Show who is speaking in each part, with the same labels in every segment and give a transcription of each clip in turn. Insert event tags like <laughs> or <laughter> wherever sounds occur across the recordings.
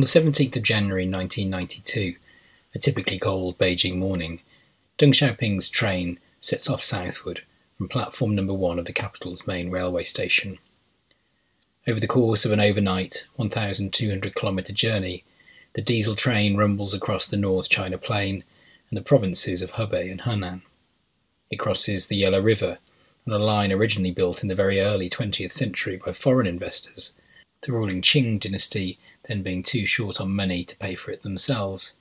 Speaker 1: On the 17th of January 1992, a typically cold Beijing morning, Deng Xiaoping's train sets off southward from platform number one of the capital's main railway station. Over the course of an overnight 1,200 kilometre journey, the diesel train rumbles across the North China Plain and the provinces of Hebei and Henan. It crosses the Yellow River on a line originally built in the very early 20th century by foreign investors, the ruling Qing dynasty then being too short on money to pay for it themselves.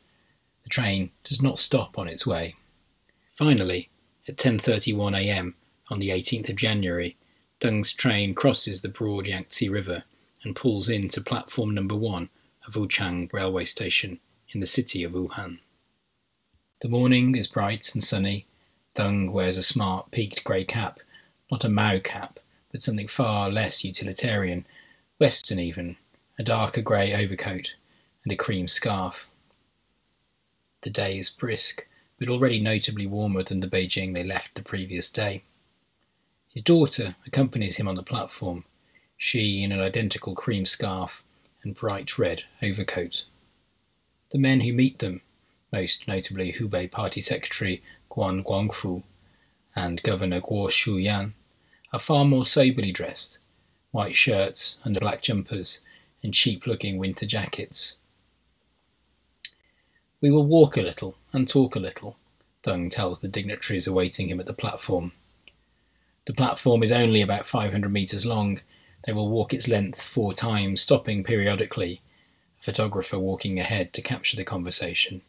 Speaker 1: The train does not stop on its way. Finally, at 10:31 a.m. on the 18th of January, Deng's train crosses the broad Yangtze River and pulls into platform number 1 of Wuchang railway station in the city of Wuhan. The morning is bright and sunny. Deng wears a smart peaked grey cap, not a Mao cap, but something far less utilitarian, western even, a darker grey overcoat, and a cream scarf. The day is brisk, but already notably warmer than the Beijing they left the previous day. His daughter accompanies him on the platform, she in an identical cream scarf and bright red overcoat. The men who meet them, most notably Hubei Party Secretary Guan Guangfu and Governor Guo Shuyan, are far more soberly dressed, white shirts under black jumpers and cheap looking winter jackets. We will walk a little and talk a little, Deng tells the dignitaries awaiting him at the platform. The platform is only about 500 metres long. They will walk its length four times, stopping periodically, a photographer walking ahead to capture the conversation.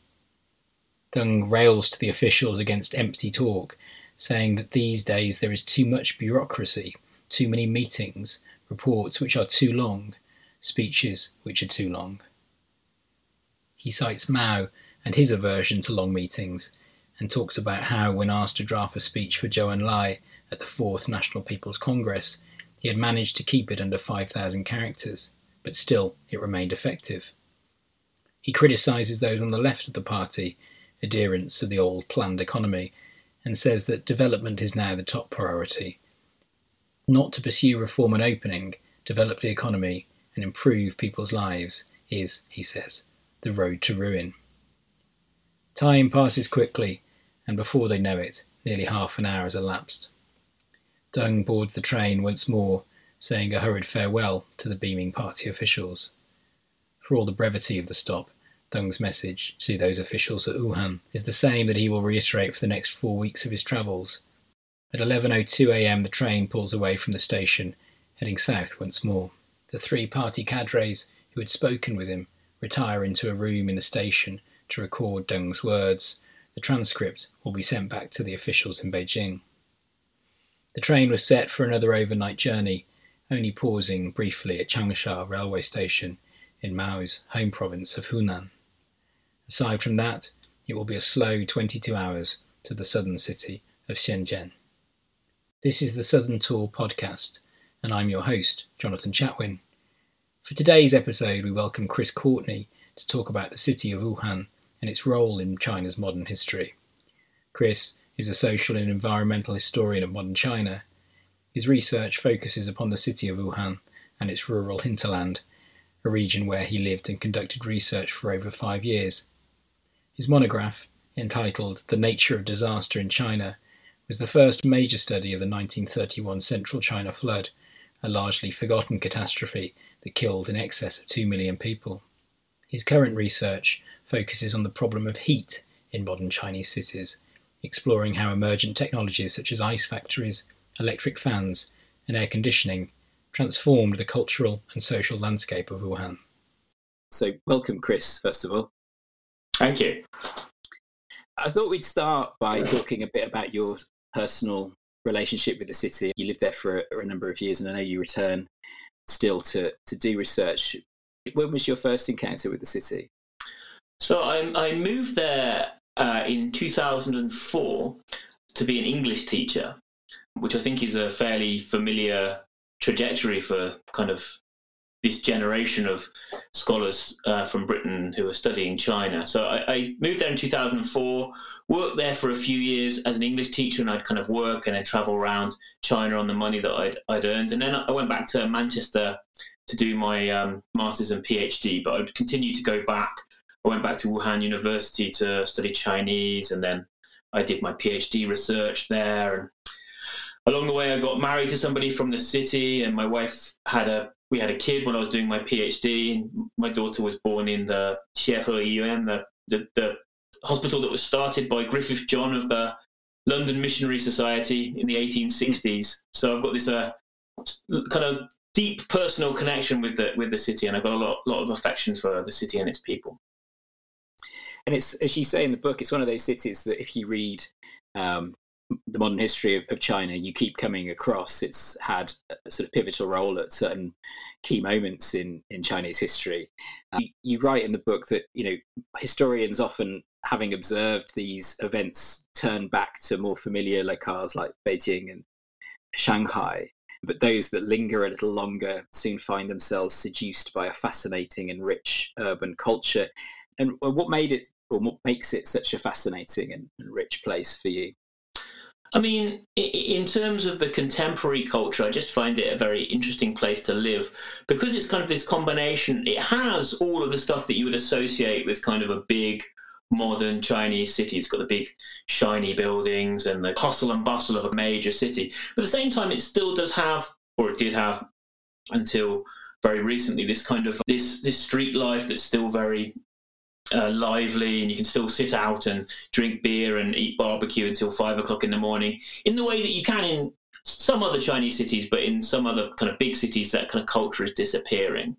Speaker 1: Deng rails to the officials against empty talk, saying that these days there is too much bureaucracy, too many meetings, reports which are too long, speeches which are too long. He cites Mao and his aversion to long meetings, and talks about how, when asked to draft a speech for Zhou Enlai at the Fourth National People's Congress, he had managed to keep it under 5,000 characters, but still it remained effective. He criticises those on the left of the party, adherents of the old planned economy, and says that development is now the top priority. Not to pursue reform and opening, develop the economy, and improve people's lives is, he says, the road to ruin. Time passes quickly, and before they know it, nearly half an hour has elapsed. Deng boards the train once more, saying a hurried farewell to the beaming party officials. For all the brevity of the stop, Deng's message to those officials at Wuhan is the same that he will reiterate for the next four weeks of his travels. At 11.02 am, the train pulls away from the station, heading south once more. The three party cadres who had spoken with him retire into a room in the station to record Deng's words. The transcript will be sent back to the officials in Beijing. The train was set for another overnight journey, only pausing briefly at Changsha railway station in Mao's home province of Hunan. Aside from that, it will be a slow 22 hours to the southern city of Shenzhen. This is the Southern Tour podcast and I'm your host, Jonathan Chatwin. For today's episode, we welcome Chris Courtney to talk about the city of Wuhan and its role in China's modern history. Chris is a social and environmental historian of modern China. His research focuses upon the city of Wuhan and its rural hinterland, a region where he lived and conducted research for over five years. His monograph, entitled The Nature of Disaster in China, was the first major study of the 1931 Central China flood a largely forgotten catastrophe that killed in excess of 2 million people. His current research focuses on the problem of heat in modern Chinese cities, exploring how emergent technologies such as ice factories, electric fans, and air conditioning transformed the cultural and social landscape of Wuhan. So, welcome, Chris, first of all.
Speaker 2: Thank you.
Speaker 1: I thought we'd start by talking a bit about your personal relationship with the city. You lived there for a, a number of years, and I know you return still to, to do research. When was your first encounter with the city?
Speaker 2: So I, I moved there uh, in 2004 to be an English teacher, which I think is a fairly familiar trajectory for kind of this generation of scholars uh, from Britain who are studying China. So I, I, moved there in 2004, worked there for a few years as an English teacher, and I'd kind of work and then travel around China on the money that I'd, I'd earned. And then I went back to Manchester to do my um, master's and PhD, but I'd continue to go back. I went back to Wuhan University to study Chinese, and then I did my PhD research there. And along the way, I got married to somebody from the city, and my wife had a we had a kid when I was doing my PhD. And my daughter was born in the Xiehe Yuan, the, the the hospital that was started by Griffith John of the London Missionary Society in the 1860s. So I've got this uh, kind of deep personal connection with the with the city, and I've got a lot lot of affection for the city and its people.
Speaker 1: And it's as you say in the book, it's one of those cities that if you read um, the modern history of, of, China, you keep coming across. It's had a sort of pivotal role at certain key moments in in Chinese history. Uh, you, you write in the book that you know historians often having observed these events turn back to more familiar locales like Beijing and Shanghai. But those that linger a little longer soon find themselves seduced by a fascinating and rich urban culture. And what made it, or what makes it such a fascinating and rich place for you?
Speaker 2: I mean, in terms of the contemporary culture, I just find it a very interesting place to live because it's kind of this combination. It has all of the stuff that you would associate with kind of a big modern Chinese city. It's got the big shiny buildings and the hustle and bustle of a major city. But at the same time, it still does have, or it did have until very recently, this kind of this this street life that's still very uh, lively, and you can still sit out and drink beer and eat barbecue until five o'clock in the morning, in the way that you can in some other Chinese cities, but in some other kind of big cities, that kind of culture is disappearing.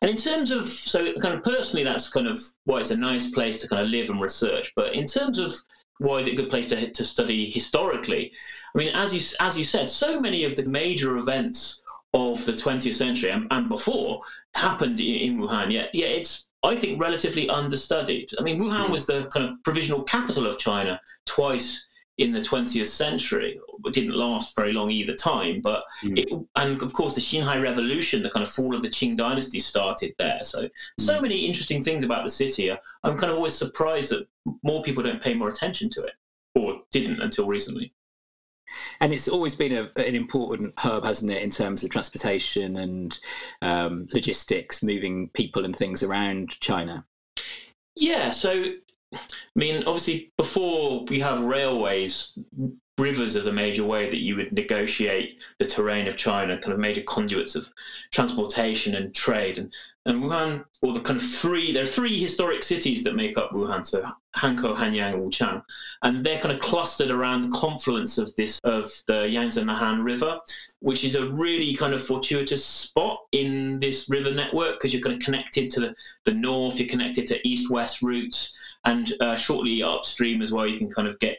Speaker 2: And in terms of, so kind of personally, that's kind of why it's a nice place to kind of live and research. But in terms of why is it a good place to, to study historically? I mean, as you, as you said, so many of the major events of the 20th century and, and before happened in, in Wuhan. Yeah, yeah, it's I think relatively understudied. I mean, Wuhan hmm. was the kind of provisional capital of China twice in the 20th century. It didn't last very long either time, but mm. it, and of course the Xinhai Revolution, the kind of fall of the Qing dynasty, started there. So mm. so many interesting things about the city. I'm kind of always surprised that more people don't pay more attention to it, or didn't until recently.
Speaker 1: And it's always been a, an important hub, hasn't it, in terms of transportation and um, logistics, moving people and things around China.
Speaker 2: Yeah, so I mean, obviously, before we have railways, rivers are the major way that you would negotiate the terrain of China, kind of major conduits of transportation and trade. And, and Wuhan, or the kind of three, there are three historic cities that make up Wuhan, so Hankou, Hanyang, and Wuchang. And they're kind of clustered around the confluence of this, of the Yangtze and the Han River, which is a really kind of fortuitous spot in this river network because you're kind of connected to the, the north, you're connected to east-west routes and uh, shortly upstream as well, you can kind of get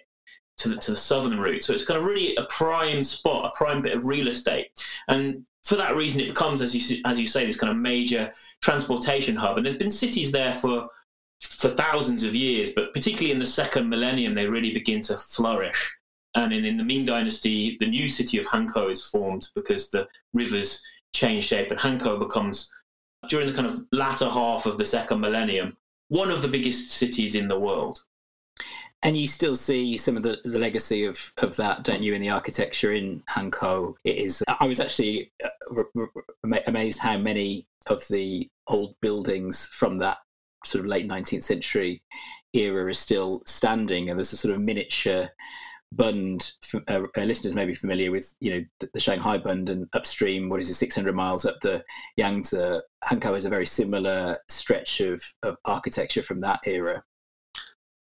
Speaker 2: to the to the southern route. So it's kind of really a prime spot, a prime bit of real estate, and for that reason, it becomes, as you as you say, this kind of major transportation hub. And there's been cities there for for thousands of years, but particularly in the second millennium, they really begin to flourish. And in, in the Ming Dynasty, the new city of Hankou is formed because the rivers change shape, and Hankou becomes during the kind of latter half of the second millennium one of the biggest cities in the world.
Speaker 1: And you still see some of the, the legacy of, of that, don't you, in the architecture in Hankou? It is. I was actually uh, amazed how many of the old buildings from that sort of late 19th century era are still standing, and there's a sort of miniature Bund, uh, uh, listeners may be familiar with, you know, the, the, Shanghai Bund and upstream, what is it, 600 miles up the Yangtze. Hankou is a very similar stretch of, of architecture from that era.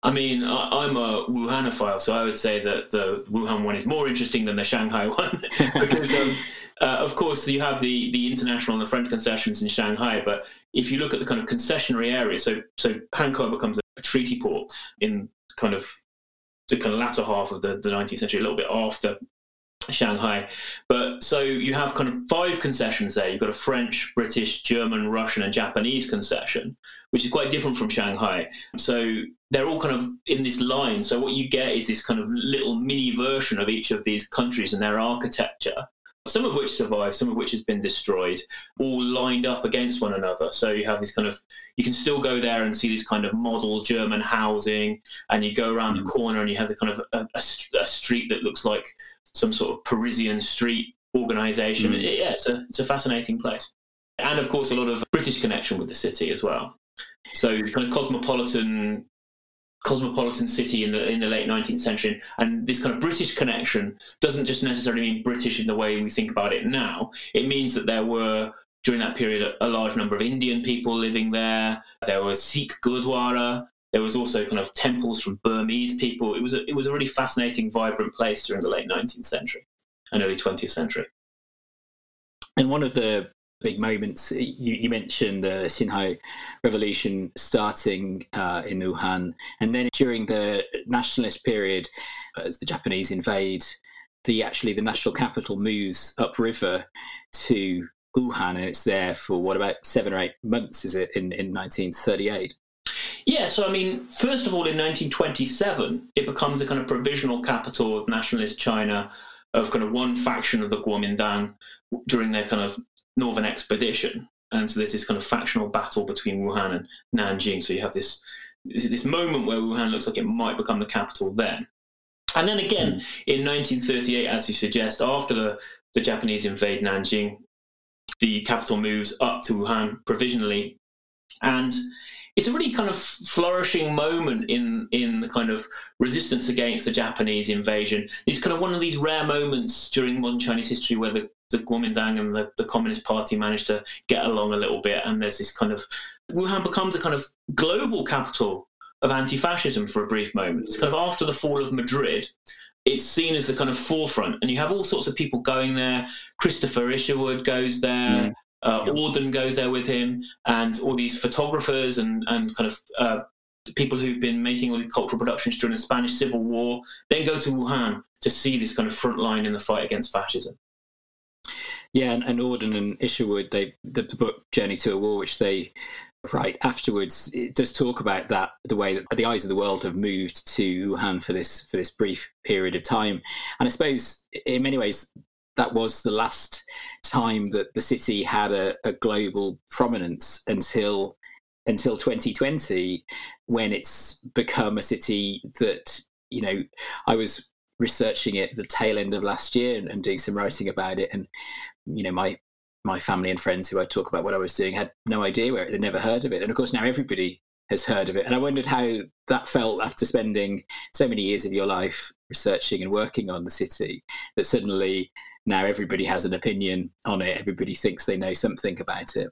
Speaker 2: I mean, I, am a Wuhanophile, so I would say that the Wuhan one is more interesting than the Shanghai <laughs> one <laughs> because, um, uh, of course, you have the, the international and the French concessions in Shanghai. But if you look at the kind of concessionary area, so so Hankou becomes a treaty port in kind of the kind of latter half of the, the 19th century, a little bit after Shanghai. But so you have kind of five concessions there. You've got a French, British, German, Russian, and Japanese concession, which is quite different from Shanghai. So they're all kind of in this line. So what you get is this kind of little mini version of each of these countries and their architecture some of which survive, some of which has been destroyed, all lined up against one another. So you have this kind of, you can still go there and see this kind of model German housing, and you go around mm. the corner and you have the kind of a, a, a, street that looks like some sort of Parisian street organization. Mm. yeah, it's a, it's a fascinating place. and of course a lot of British connection with the city as well. So kind of cosmopolitan cosmopolitan city in the in the late 19th century. And this kind of british connection doesn't just necessarily mean british in the way we think about it now. It means that there were during that period a large number of indian people living there. There was sikh gurdwara. There was also kind of temples from burmese people. It was a, it was a really fascinating vibrant place during the late 19th century and early 20th century.
Speaker 1: And one of the big moments. You, you mentioned the Xinhai Revolution starting uh, in Wuhan, and then during the nationalist period, as the Japanese invade, the actually the national capital moves upriver to Wuhan, and it's there for what about seven or eight months? Is it in in 1938?
Speaker 2: Yeah, so I mean, first of all, in 1927, it becomes a kind of provisional capital of nationalist China, of kind of one faction of the Kuomintang during their kind of northern expedition. And so there's this kind of factional battle between Wuhan and Nanjing. So you have this this moment where Wuhan looks like it might become the capital then. And then again, mm. in 1938, as you suggest, after the, the Japanese invade Nanjing, the capital moves up to Wuhan provisionally. And it's a really kind of flourishing moment in in the kind of resistance against the Japanese invasion. It's kind of one of these rare moments during modern Chinese history where the the Kuomintang and the, the Communist Party managed to get along a little bit, and there's this kind of Wuhan becomes a kind of global capital of anti-fascism for a brief moment. It's kind of after the fall of Madrid. It's seen as the kind of forefront, and you have all sorts of people going there. Christopher Isherwood goes there. Uh. Auden goes there with him, and all these photographers and and kind of uh, people who've been making all these cultural productions during the Spanish Civil War then go to Wuhan to see this kind of front line in the fight against fascism.
Speaker 1: Yeah, and, and Auden and Isherwood, they the, the book Journey to a War, which they write afterwards, it does talk about that the way that the eyes of the world have moved to Wuhan for this for this brief period of time, and I suppose in many ways that was the last time that the city had a, a global prominence until until 2020 when it's become a city that you know i was researching it the tail end of last year and, and doing some writing about it and you know my my family and friends who I talk about what I was doing had no idea where they'd never heard of it. And of course now everybody has heard of it. And I wondered how that felt after spending so many years of your life researching and working on the city that suddenly now everybody has an opinion on it. Everybody thinks they know something about it.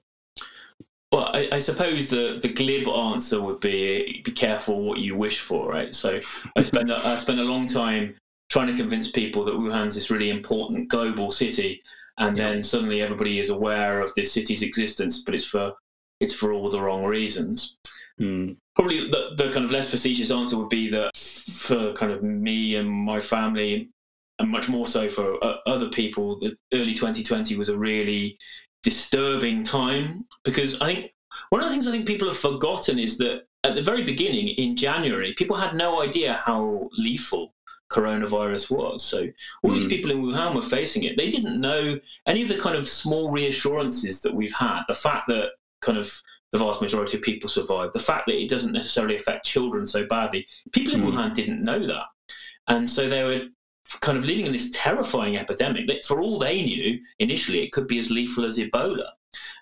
Speaker 2: Well, I, I, suppose the, the glib answer would be be careful what you wish for, right? So I spend a, I spend a long time trying to convince people that Wuhan's this really important global city, and yeah. then suddenly everybody is aware of this city's existence, but it's for it's for all the wrong reasons. Mm. Probably the, the kind of less facetious answer would be that for kind of me and my family, and much more so for uh, other people, the early 2020 was a really disturbing time because I think one of the things I think people have forgotten is that at the very beginning in January, people had no idea how lethal coronavirus was. So all mm. these hmm. people in Wuhan were facing it. They didn't know any of the kind of small reassurances that we've had. The fact that kind of the vast majority of people survived. The fact that it doesn't necessarily affect children so badly. People in mm. Wuhan didn't know that. And so they were kind of living in this terrifying epidemic that, for all they knew, initially it could be as lethal as Ebola.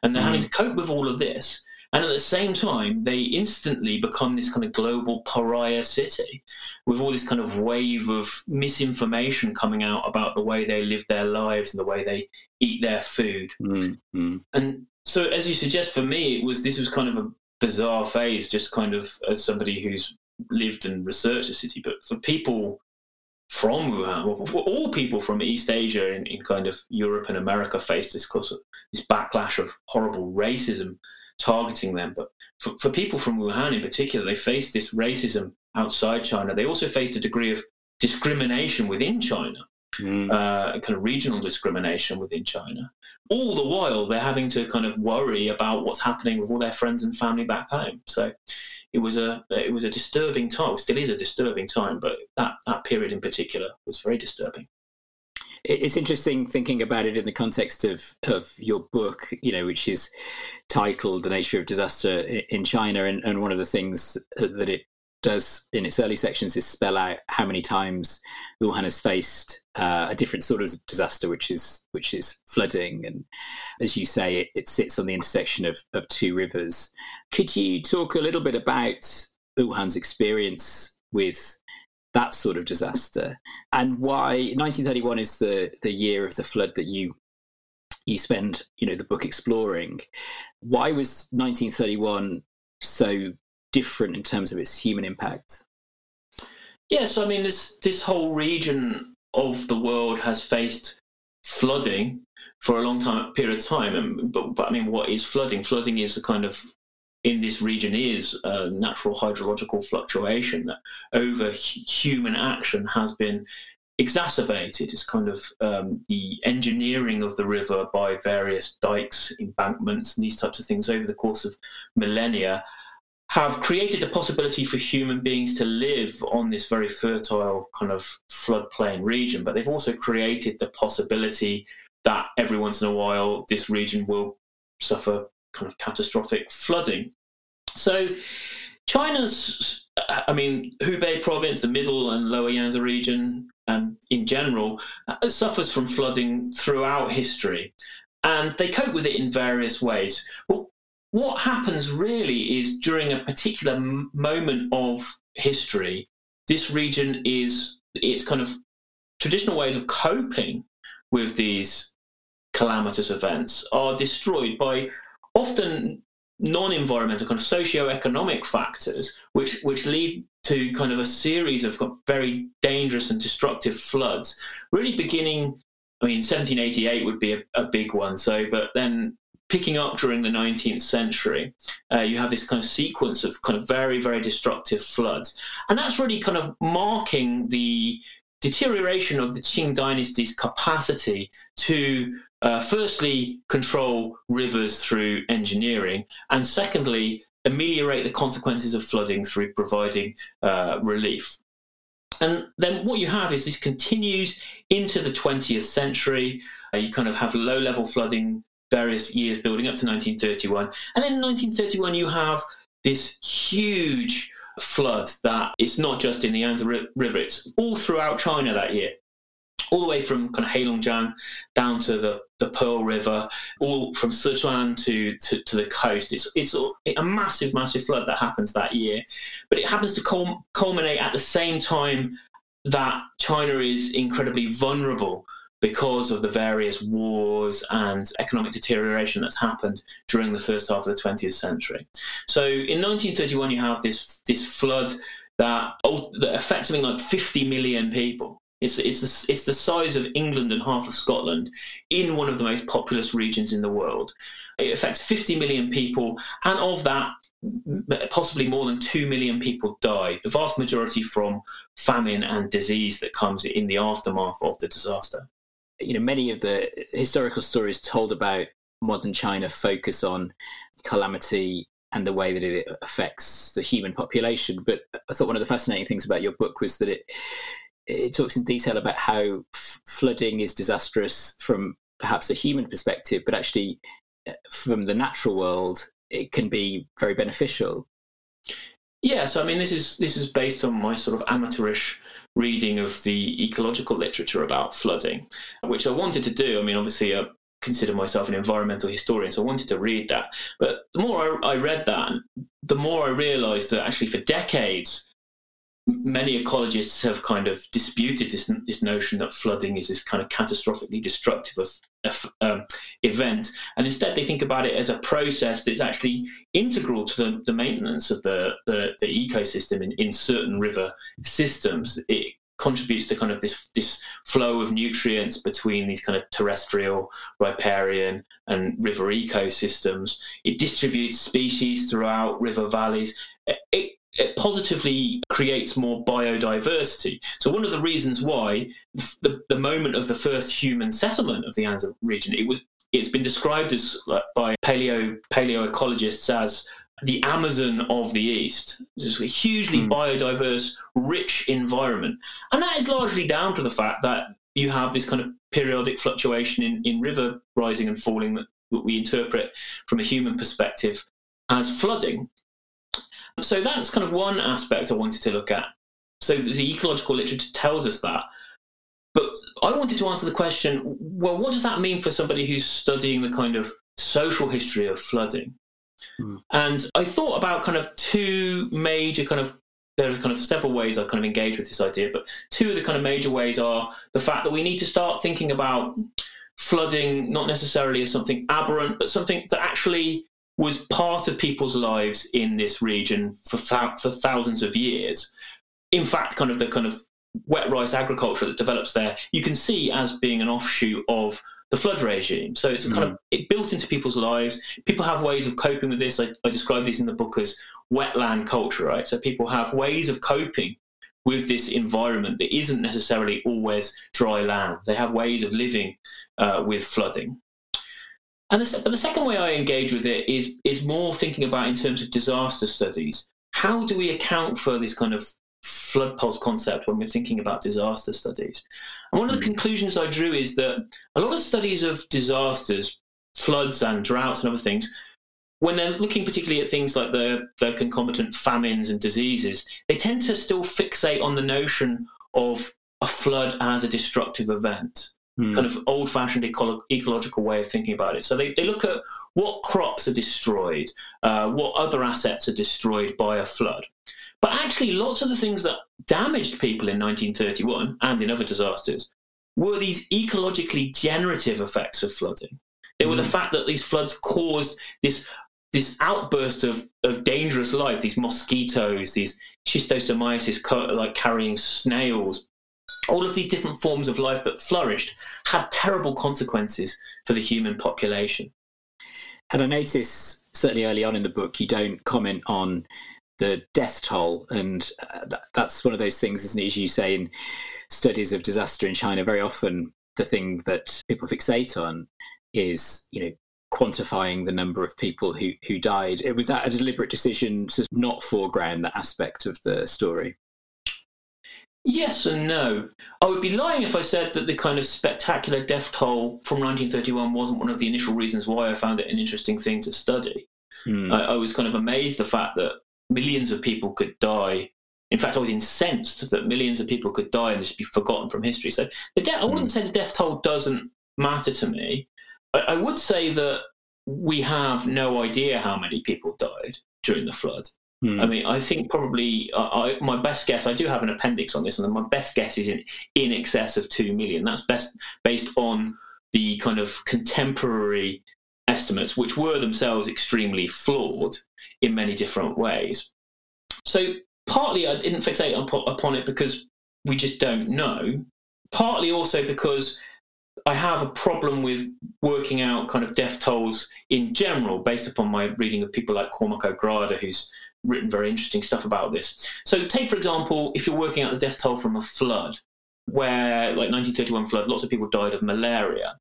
Speaker 2: And they're mm. having to cope with all of this. And at the same time, they instantly become this kind of global pariah city with all this kind of wave of misinformation coming out about the way they live their lives and the way they eat their food. Mm-hmm. And so, as you suggest, for me, it was this was kind of a bizarre phase, just kind of as somebody who's lived and researched the city. But for people from Wuhan, all people from East Asia in, in kind of Europe and America faced this, this backlash of horrible racism targeting them. But for, for people from Wuhan in particular, they faced this racism outside China. They also faced a degree of discrimination within China. Mm. Uh, kind of regional discrimination within China. All the while, they're having to kind of worry about what's happening with all their friends and family back home. So it was a uh, it was a disturbing time. It still is a disturbing time, but that that period in particular was very disturbing
Speaker 1: it's interesting thinking about it in the context of of your book, you know, which is titled "The Nature of Disaster in China," and, and one of the things that it does in its early sections is spell out how many times Wuhan has faced uh, a different sort of disaster, which is which is flooding, and as you say, it, it sits on the intersection of, of two rivers. Could you talk a little bit about Wuhan's experience with that sort of disaster and why 1931 is the the year of the flood that you you spend you know the book exploring why was 1931 so different in terms of its human impact
Speaker 2: yes i mean this this whole region of the world has faced flooding for a long time period of time and, but, but i mean what is flooding flooding is a kind of in this region is a natural hydrological fluctuation that over human action has been exacerbated. It's kind of um, the engineering of the river by various dikes, embankments, and these types of things over the course of millennia have created the possibility for human beings to live on this very fertile kind of floodplain region, but they've also created the possibility that every once in a while this region will suffer kind of catastrophic flooding. So China's, I mean, Hubei province, the middle and lower Yangtze region, um, in general, uh, suffers from flooding throughout history. And they cope with it in various ways. But what happens really is during a particular m- moment of history, this region is, its kind of traditional ways of coping with these calamitous events are destroyed by often non-environmental kind of socio-economic factors which which lead to kind of a series of very dangerous and destructive floods really beginning i mean 1788 would be a, a big one so but then picking up during the 19th century uh, you have this kind of sequence of kind of very very destructive floods and that's really kind of marking the deterioration of the qing dynasty's capacity to uh, firstly, control rivers through engineering, and secondly, ameliorate the consequences of flooding through providing uh, relief. And then what you have is this continues into the 20th century. Uh, you kind of have low level flooding various years building up to 1931. And then in 1931, you have this huge flood that it's not just in the Yangtze River, it's all throughout China that year all the way from kind of Heilongjiang down to the, the Pearl River, all from Sichuan to, to, to the coast. It's, it's a massive, massive flood that happens that year. But it happens to culminate at the same time that China is incredibly vulnerable because of the various wars and economic deterioration that's happened during the first half of the 20th century. So in 1931, you have this, this flood that, that affects something like 50 million people. It's it's it's the size of England and half of Scotland in one of the most populous regions in the world. It affects 50 million people, and of that, possibly more than 2 million people die, the vast majority from famine and disease that comes in the aftermath of the disaster.
Speaker 1: You know, many of the historical stories told about modern China focus on calamity and the way that it affects the human population. But I thought one of the fascinating things about your book was that it it talks in detail about how f- flooding is disastrous from perhaps a human perspective, but actually uh, from the natural world, it can be very beneficial.
Speaker 2: Yeah, so I mean this is this is based on my sort of amateurish reading of the ecological literature about flooding, which I wanted to do. I mean, obviously, I consider myself an environmental historian, so I wanted to read that. But the more I, I read that, the more I realised that actually for decades many ecologists have kind of disputed this this notion that flooding is this kind of catastrophically destructive of, of um, event, and instead they think about it as a process that's actually integral to the, the maintenance of the, the, the ecosystem in, in certain river systems. It contributes to kind of this this flow of nutrients between these kind of terrestrial, riparian, and river ecosystems. It distributes species throughout river valleys. It, it positively creates more biodiversity. So one of the reasons why the, the moment of the first human settlement of the Yangtze region, it was it's been described as by paleo paleoecologists as the Amazon of the East. It's a hugely mm. biodiverse, rich environment, and that is largely down to the fact that you have this kind of periodic fluctuation in, in river rising and falling that we interpret from a human perspective as flooding. So that's kind of one aspect I wanted to look at. So the ecological literature tells us that. But I wanted to answer the question well, what does that mean for somebody who's studying the kind of social history of flooding? Mm. And I thought about kind of two major kind of there's kind of several ways I kind of engage with this idea, but two of the kind of major ways are the fact that we need to start thinking about flooding not necessarily as something aberrant, but something that actually was part of people's lives in this region for th- for thousands of years. In fact, kind of the kind of wet rice agriculture that develops there, you can see as being an offshoot of the flood regime. So it's mm. kind of mm. it built into people's lives. People have ways of coping with this. I, I describe these in the book as wetland culture, right? So people have ways of coping with this environment that isn't necessarily always dry land. They have ways of living uh, with flooding. And the, but the second way I engage with it is is more thinking about in terms of disaster studies. How do we account for this kind of flood pulse concept when we're thinking about disaster studies. And one of the hmm. conclusions I drew is that a lot of studies of disasters, floods and droughts and other things, when they're looking particularly at things like the, the concomitant famines and diseases, they tend to still fixate on the notion of a flood as a destructive event. Mm. Kind of old fashioned eco- ecological way of thinking about it. So they, they look at what crops are destroyed, uh, what other assets are destroyed by a flood. But actually, lots of the things that damaged people in 1931 and in other disasters were these ecologically generative effects of flooding. They were mm. the fact that these floods caused this this outburst of, of dangerous life, these mosquitoes, these schistosomiasis, like carrying snails, all of these different forms of life that flourished had terrible consequences for the human population.
Speaker 1: And I notice, certainly early on in the book, you don't comment on the death toll, and uh, that's one of those things, isn't it? As you say in studies of disaster in China, very often the thing that people fixate on is, you know, quantifying the number of people who who died. It was that a deliberate decision to not foreground that aspect of the story.
Speaker 2: Yes and no. I would be lying if I said that the kind of spectacular death toll from 1931 wasn't one of the initial reasons why I found it an interesting thing to study. Mm. I, I, was kind of amazed the fact that millions of people could die. In fact, I was incensed that millions of people could die and just be forgotten from history. So the de- I wouldn't mm. say the death toll doesn't matter to me. I, I would say that we have no idea how many people died during the flood. Mm. I mean, I think probably uh, I, my best guess. I do have an appendix on this, and my best guess is in in excess of two million. That's best based on the kind of contemporary estimates, which were themselves extremely flawed in many different ways. So, partly I didn't fixate upon it because we just don't know, partly also because I have a problem with working out kind of death tolls in general based upon my reading of people like Cormac O'Grada, who's written very interesting stuff about this. So, take for example, if you're working out the death toll from a flood, where like 1931 flood, lots of people died of malaria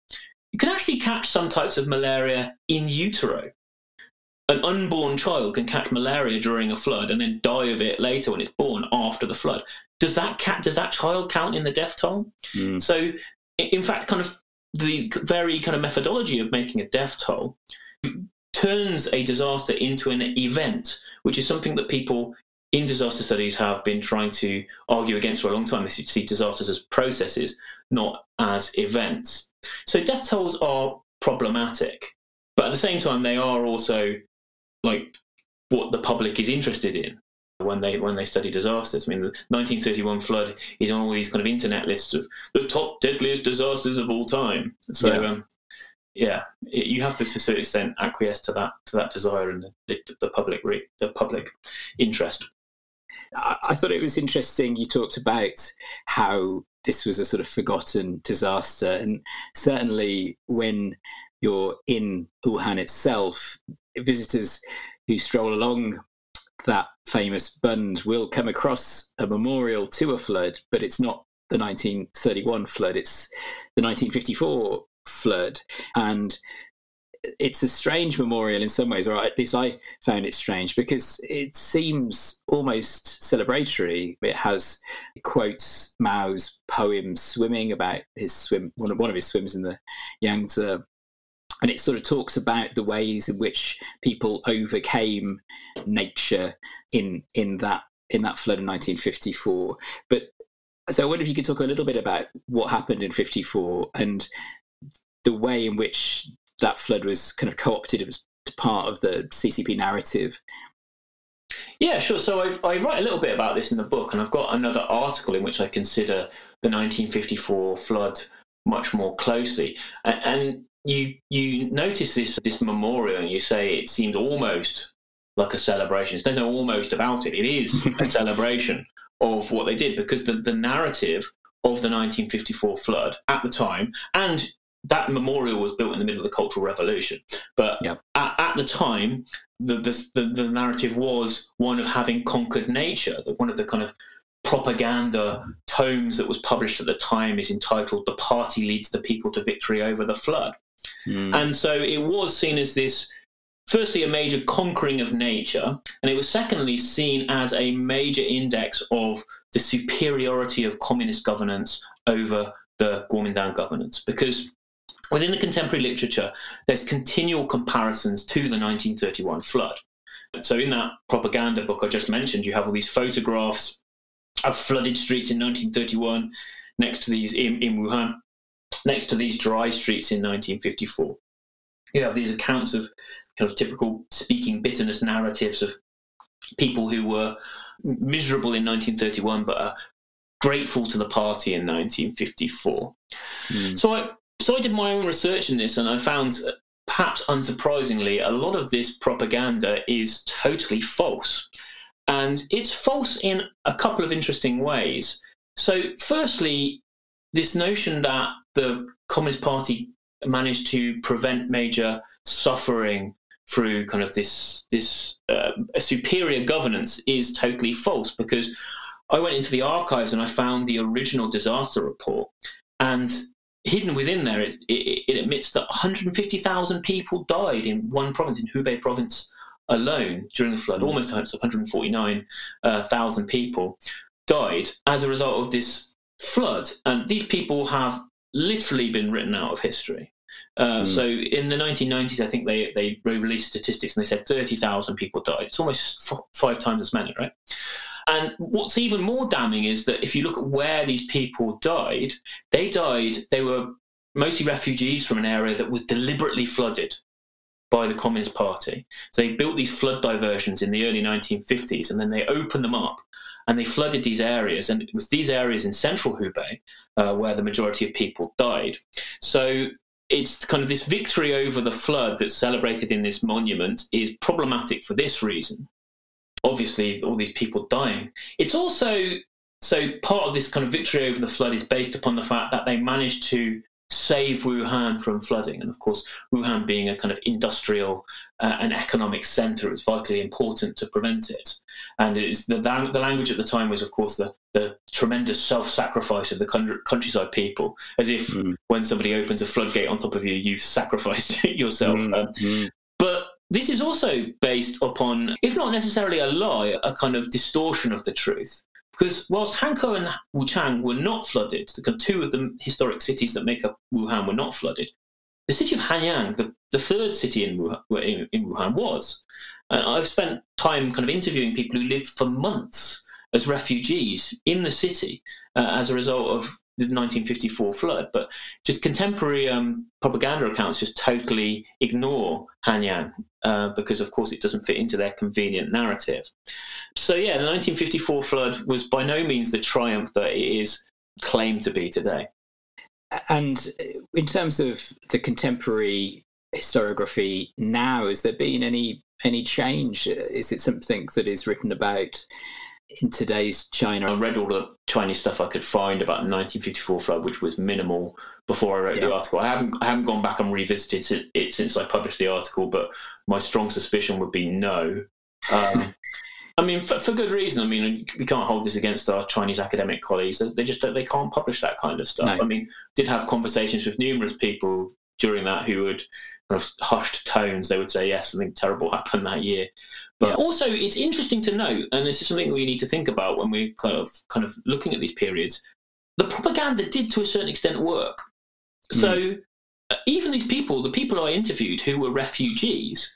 Speaker 2: you can actually catch some types of malaria in utero. An unborn child can catch malaria during a flood and then die of it later when it's born after the flood. Does that cat does that child count in the death toll? Mm. So, in fact, kind of the very kind of methodology of making a death toll turns a disaster into an event, which is something that people in disaster studies have been trying to argue against for a long time. They see disasters as processes, not as events. So death tolls are problematic, but at the same time, they are also like what the public is interested in when they when they study disasters. I mean, the 1931 flood is on all these kind of internet lists of the top deadliest disasters of all time. So. Yeah. Um, yeah, it, you have to, to a certain extent, acquiesce to that to that desire and the, the public re, the public interest.
Speaker 1: I thought it was interesting. You talked about how this was a sort of forgotten disaster. And certainly when you're in Wuhan itself, visitors who stroll along that famous bund will come across a memorial to a flood, but it's not the 1931 flood, it's the 1954 flood. And it's a strange memorial in some ways, or at least I found it strange because it seems almost celebratory. It has it quotes Mao's poem "Swimming" about his swim, one of, one of his swims in the Yangtze, and it sort of talks about the ways in which people overcame nature in in that in that flood in 1954. But so I wonder if you could talk a little bit about what happened in 54 and the way in which that flood was kind of co-opted as part of the CCP narrative.
Speaker 2: Yeah, sure. So I've, I write a little bit about this in the book, and I've got another article in which I consider the 1954 flood much more closely. And, and you you notice this this memorial, and you say it seemed almost like a celebration. There's no almost about it. It is a <laughs> celebration of what they did because the, the narrative of the 1954 flood at the time, and that memorial was built in the middle of the Cultural Revolution. But at, at, the time, the, the, the narrative was one of having conquered nature. That One of the kind of propaganda tomes that was published at the time is entitled "The Party Leads the People to Victory Over the Flood," mm. and so it was seen as this firstly a major conquering of nature, and it was secondly seen as a major index of the superiority of communist governance over the Kuomintang governance. Because within the contemporary literature, there's continual comparisons to the 1931 flood. So in that propaganda book I just mentioned, you have all these photographs of flooded streets in 1931 next to these in, in Wuhan, next to these dry streets in 1954 you have these accounts of kind of typical speaking bitterness narratives of people who were miserable in 1931 but are grateful to the party in 1954. Mm. So I so I did my own research in this and I found uh, perhaps unsurprisingly a lot of this propaganda is totally false. And it's false in a couple of interesting ways. So firstly this notion that the Communist Party managed to prevent major suffering through kind of this this uh, superior governance is totally false because I went into the archives and I found the original disaster report and hidden within there it, it, it admits that 150,000 people died in one province in Hubei province alone during the flood almost 149,000 uh, people died as a result of this flood and these people have literally been written out of history. Uh, mm. So in the 1990s, I think they, they released statistics and they said 30,000 people died. It's almost f- five times as many, right? And what's even more damning is that if you look at where these people died, they died, they were mostly refugees from an area that was deliberately flooded by the Communist Party. So they built these flood diversions in the early 1950s and then they opened them up and they flooded these areas. And it was these areas in central Hubei uh, where the majority of people died. So it's kind of this victory over the flood that's celebrated in this monument is problematic for this reason. Obviously, all these people dying. It's also so part of this kind of victory over the flood is based upon the fact that they managed to save Wuhan from flooding. And of course, Wuhan being a kind of industrial uh, and economic center, it was vitally important to prevent it. And it is the, the language at the time was, of course, the, the tremendous self sacrifice of the country, countryside people, as if mm. when somebody opens a floodgate on top of you, you've sacrificed <laughs> yourself. Mm. Um, mm. This is also based upon, if not necessarily a lie, a kind of distortion of the truth. Because whilst Hankou and Wuchang were not flooded, the two of the historic cities that make up Wuhan were not flooded, the city of Hanyang, the, the third city in Wuhan, in, in Wuhan, was. And I've spent time kind of interviewing people who lived for months as refugees in the city uh, as a result of the 1954 flood. But just contemporary um, propaganda accounts just totally ignore Hanyang uh, because, of course, it doesn't fit into their convenient narrative. So, yeah, the 1954 flood was by no means the triumph that it is claimed to be today.
Speaker 1: And in terms of the contemporary historiography now, has there been any any change? Is it something that is written about in today's China.
Speaker 2: I read all the Chinese stuff I could find about the 1954 flood, which was minimal before I wrote yeah. the article. I haven't I haven't gone back and revisited it since I published the article, but my strong suspicion would be no. Um, <laughs> I mean, for, for, good reason. I mean, we can't hold this against our Chinese academic colleagues. They just they can't publish that kind of stuff. No. I mean, did have conversations with numerous people during that who would kind of hushed tones. They would say, "Yes, something terrible <laughs> happened that year." But yeah. also, it's interesting to note, and this is something we need to think about when we're kind of kind of looking at these periods. The propaganda did, to a certain extent, work. Mm. So even these people, the people I interviewed who were refugees,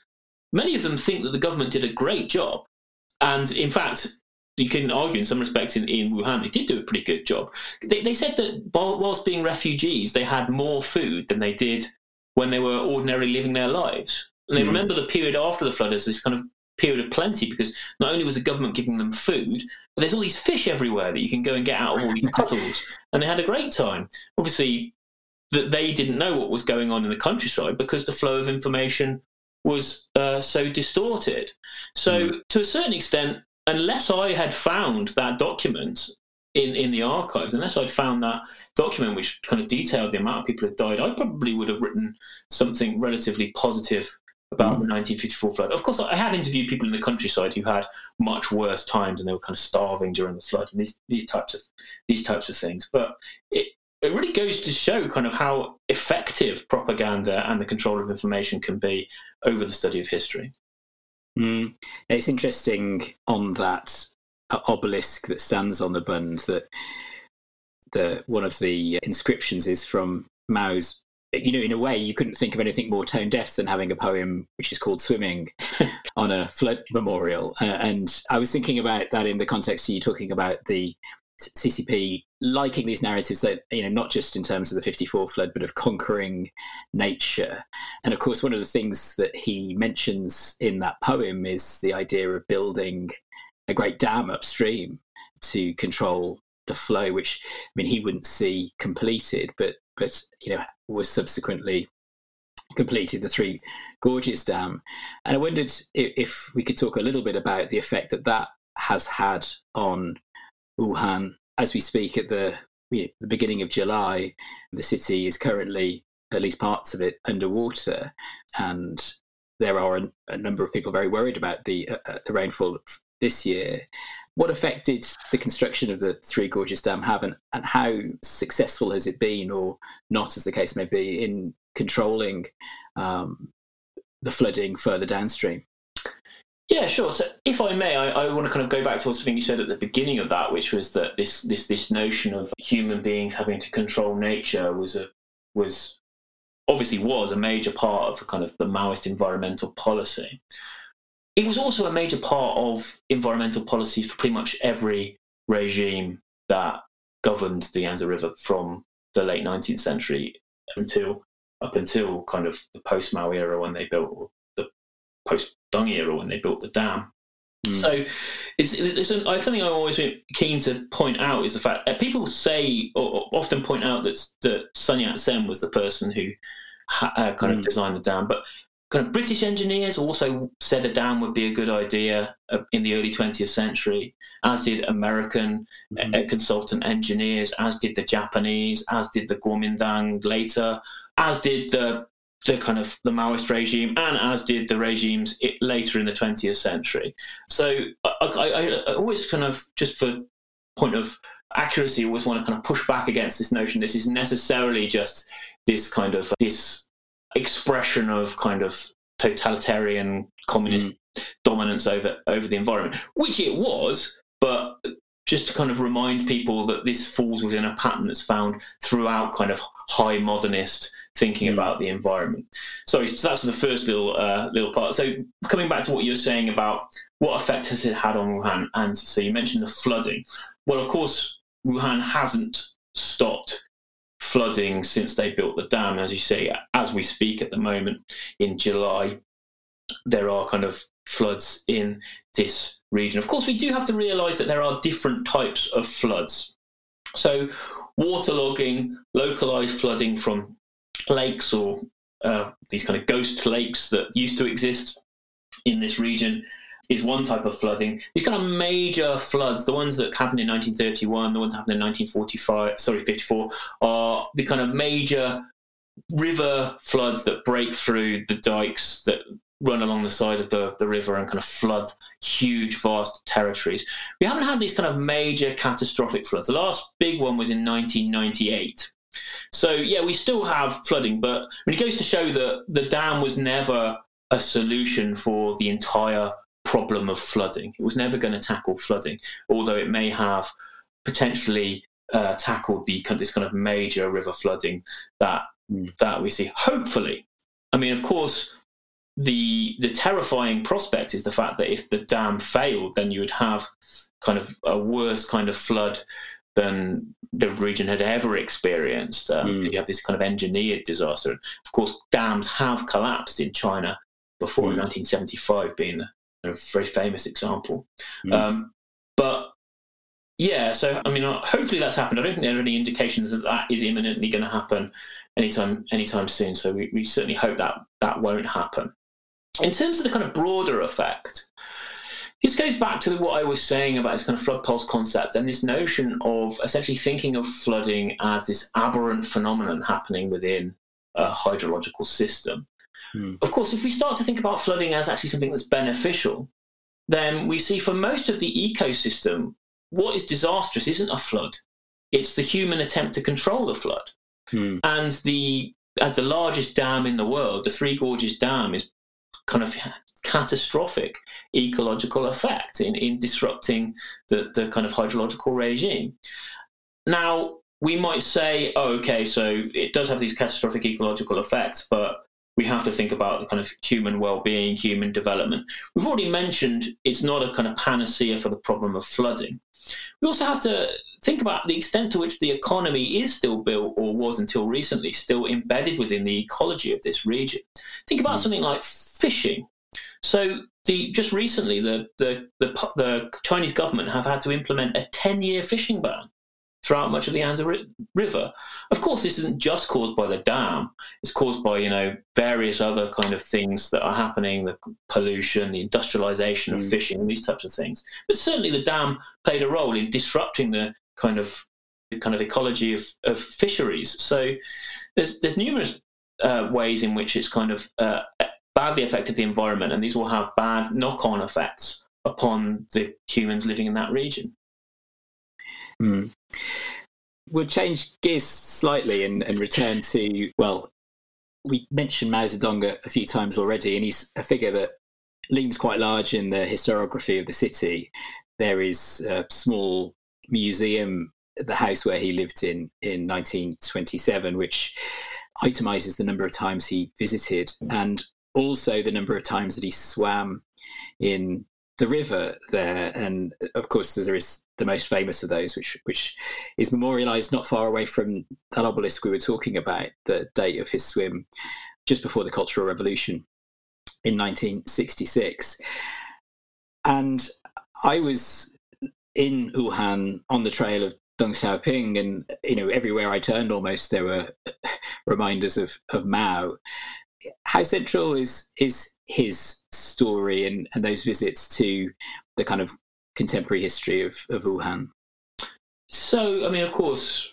Speaker 2: many of them think that the government did a great job. And in fact, you can argue in some respects in, in Wuhan, they did do a pretty good job. They, they said that whilst being refugees, they had more food than they did when they were ordinarily living their lives. And they mm. remember the period after the flood as this kind of period of plenty because not only was the government giving them food, but there's all these fish everywhere that you can go and get out of all these <laughs> puddles. and they had a great time. Obviously, that they didn't know what was going on in the countryside because the flow of information was uh, so distorted. So, mm. to a certain extent, unless I had found that document in, in the archives, unless I'd found that document which kind of detailed the amount of people who died, I probably would have written something relatively positive about mm. the 1954 flood. Of course, I had interviewed people in the countryside who had much worse times and they were kind of starving during the flood and these, these types of these types of things. But it, it really goes to show kind of how effective propaganda and the control of information can be over the study of history.
Speaker 1: Mm. It's interesting on that obelisk that stands on the Bund that the one of the inscriptions is from Mao's. You know, in a way, you couldn't think of anything more tone deaf than having a poem which is called "Swimming" <laughs> on a flood memorial. Uh, and I was thinking about that in the context of you talking about the CCP liking these narratives that you know not just in terms of the 54 flood but of conquering nature. And of course one of the things that he mentions in that poem is the idea of building a great dam upstream to control the flow which i mean he wouldn't see completed but but you know was subsequently completed the three gorges dam. And i wondered if, if we could talk a little bit about the effect that that has had on Wuhan. As we speak at the, the beginning of July, the city is currently, at least parts of it, underwater. And there are a, a number of people very worried about the, uh, uh the rainfall this year. What effect did the construction of the Three Gorges Dam have, and, and how successful has it been, or not, as the case may be, in controlling um, the flooding further downstream?
Speaker 2: Yeah, sure. So, if I may, I, I, want to kind of go back to something you said at the beginning of that, which was that this this this notion of human beings having to control nature was a was obviously was a major part of kind of the Maoist environmental policy. It was also a major part of environmental policy for pretty much every regime that governed the Yangtze River from the late 19th century until up until kind of the post Mao era when they built the post Deng era when they built the dam. Mm. So it's, it's an, something I'm always keen to point out is the fact that people say or often point out that that Sun Yat Sen was the person who ha, uh, kind mm. of hmm. designed the dam, but kind of British engineers also said a dam would be a good idea uh, in the early 20th century, as did American mm-hmm. uh, consultant engineers, as did the Japanese, as did the Kuomintang later, as did the the kind of the Maoist regime, and as did the regimes later in the 20th century. So I, I, I always kind of just for point of accuracy, always want to kind of push back against this notion. This is necessarily just this kind of this expression of kind of totalitarian communist mm. dominance over over the environment, which it was, but just to kind of remind people that this falls within a pattern that's found throughout kind of high modernist thinking about the environment. Sorry, so that's the first little uh, little part. So coming back to what you're saying about what effect has it had on Wuhan, and so you mentioned the flooding. Well, of course, Wuhan hasn't stopped flooding since they built the dam. As you say, as we speak at the moment in July, there are kind of floods in this region. Of course, we do have to realise that there are different types of floods. So, waterlogging, localised flooding from lakes or uh, these kind of ghost lakes that used to exist in this region is one type of flooding. These kind of major floods, the ones that happened in 1931, the ones that happened in 1945, sorry, 54, are the kind of major river floods that break through the dikes that run along the side of the, the river and kind of flood huge, vast territories. We haven't had these kind of major catastrophic floods. The last big one was in 1998. So yeah, we still have flooding, but I mean, it goes to show that the dam was never a solution for the entire problem of flooding. It was never going to tackle flooding, although it may have potentially uh, tackled the this kind of major river flooding that mm. that we see. Hopefully, I mean, of course, the the terrifying prospect is the fact that if the dam failed, then you would have kind of a worse kind of flood than the region had ever experienced. Um, mm. You have this kind of engineered disaster. Of course, dams have collapsed in China before, mm. 1975 being the a very famous example. Mm. Um, but yeah, so I mean, uh, hopefully that's happened. I don't think there are any indications that that is imminently going to happen anytime anytime soon. So we, we certainly hope that that won't happen. In terms of the kind of broader effect, this goes back to what I was saying about this kind of flood pulse concept and this notion of essentially thinking of flooding as this aberrant phenomenon happening within a hydrological system. Hmm. Of course, if we start to think about flooding as actually something that's beneficial, then we see for most of the ecosystem, what is disastrous isn't a flood, it's the human attempt to control the flood. Hmm. And the as the largest dam in the world, the Three Gorges Dam is kind of catastrophic ecological effect in, in disrupting the, the kind of hydrological regime. Now, we might say, oh, okay, so it does have these catastrophic ecological effects, but we have to think about the kind of human well-being, human development. We've already mentioned it's not a kind of panacea for the problem of flooding. We also have to think about the extent to which the economy is still built or was until recently still embedded within the ecology of this region. Think about mm. something like fishing. So the just recently the, the the the Chinese government have had to implement a 10-year fishing ban throughout much of the Yangtze River. Of course, this isn't just caused by the dam; it's caused by you know various other kind of things that are happening, the pollution, the industrialization of mm. fishing, and these types of things. But certainly, the dam played a role in disrupting the kind of the kind of ecology of, of fisheries. So there's there's numerous uh, ways in which it's kind of uh, badly affected the environment, and these will have bad knock-on effects upon the humans living in that region.
Speaker 1: Mm. We'll change gears slightly and, and return to, well, we mentioned Mao Zedong a, a few times already, and he's a figure that looms quite large in the historiography of the city. There is a small museum at the house where he lived in in 1927, which itemizes the number of times he visited and also the number of times that he swam in the river there, and of course there is the most famous of those, which which is memorialised not far away from that obelisk we were talking about, the date of his swim, just before the Cultural Revolution in 1966, and I was in Wuhan on the trail of Deng Xiaoping, and you know everywhere I turned, almost there were <laughs> reminders of of Mao. How central is is his story and, and those visits to the kind of contemporary history of, of Wuhan?
Speaker 2: So, I mean, of course,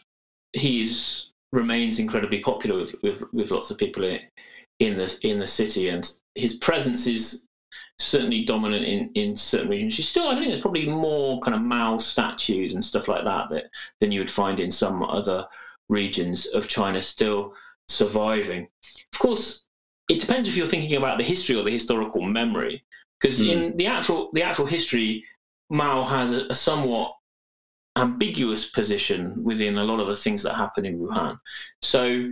Speaker 2: he's remains incredibly popular with, with, with lots of people in, in the in the city, and his presence is certainly dominant in, in certain regions. You still, I think, there's probably more kind of Mao statues and stuff like that, that than you would find in some other regions of China still surviving. Of course, it depends if you're thinking about the history or the historical memory. Because mm. in the actual the actual history, Mao has a, a, somewhat ambiguous position within a lot of the things that happen in Wuhan. So,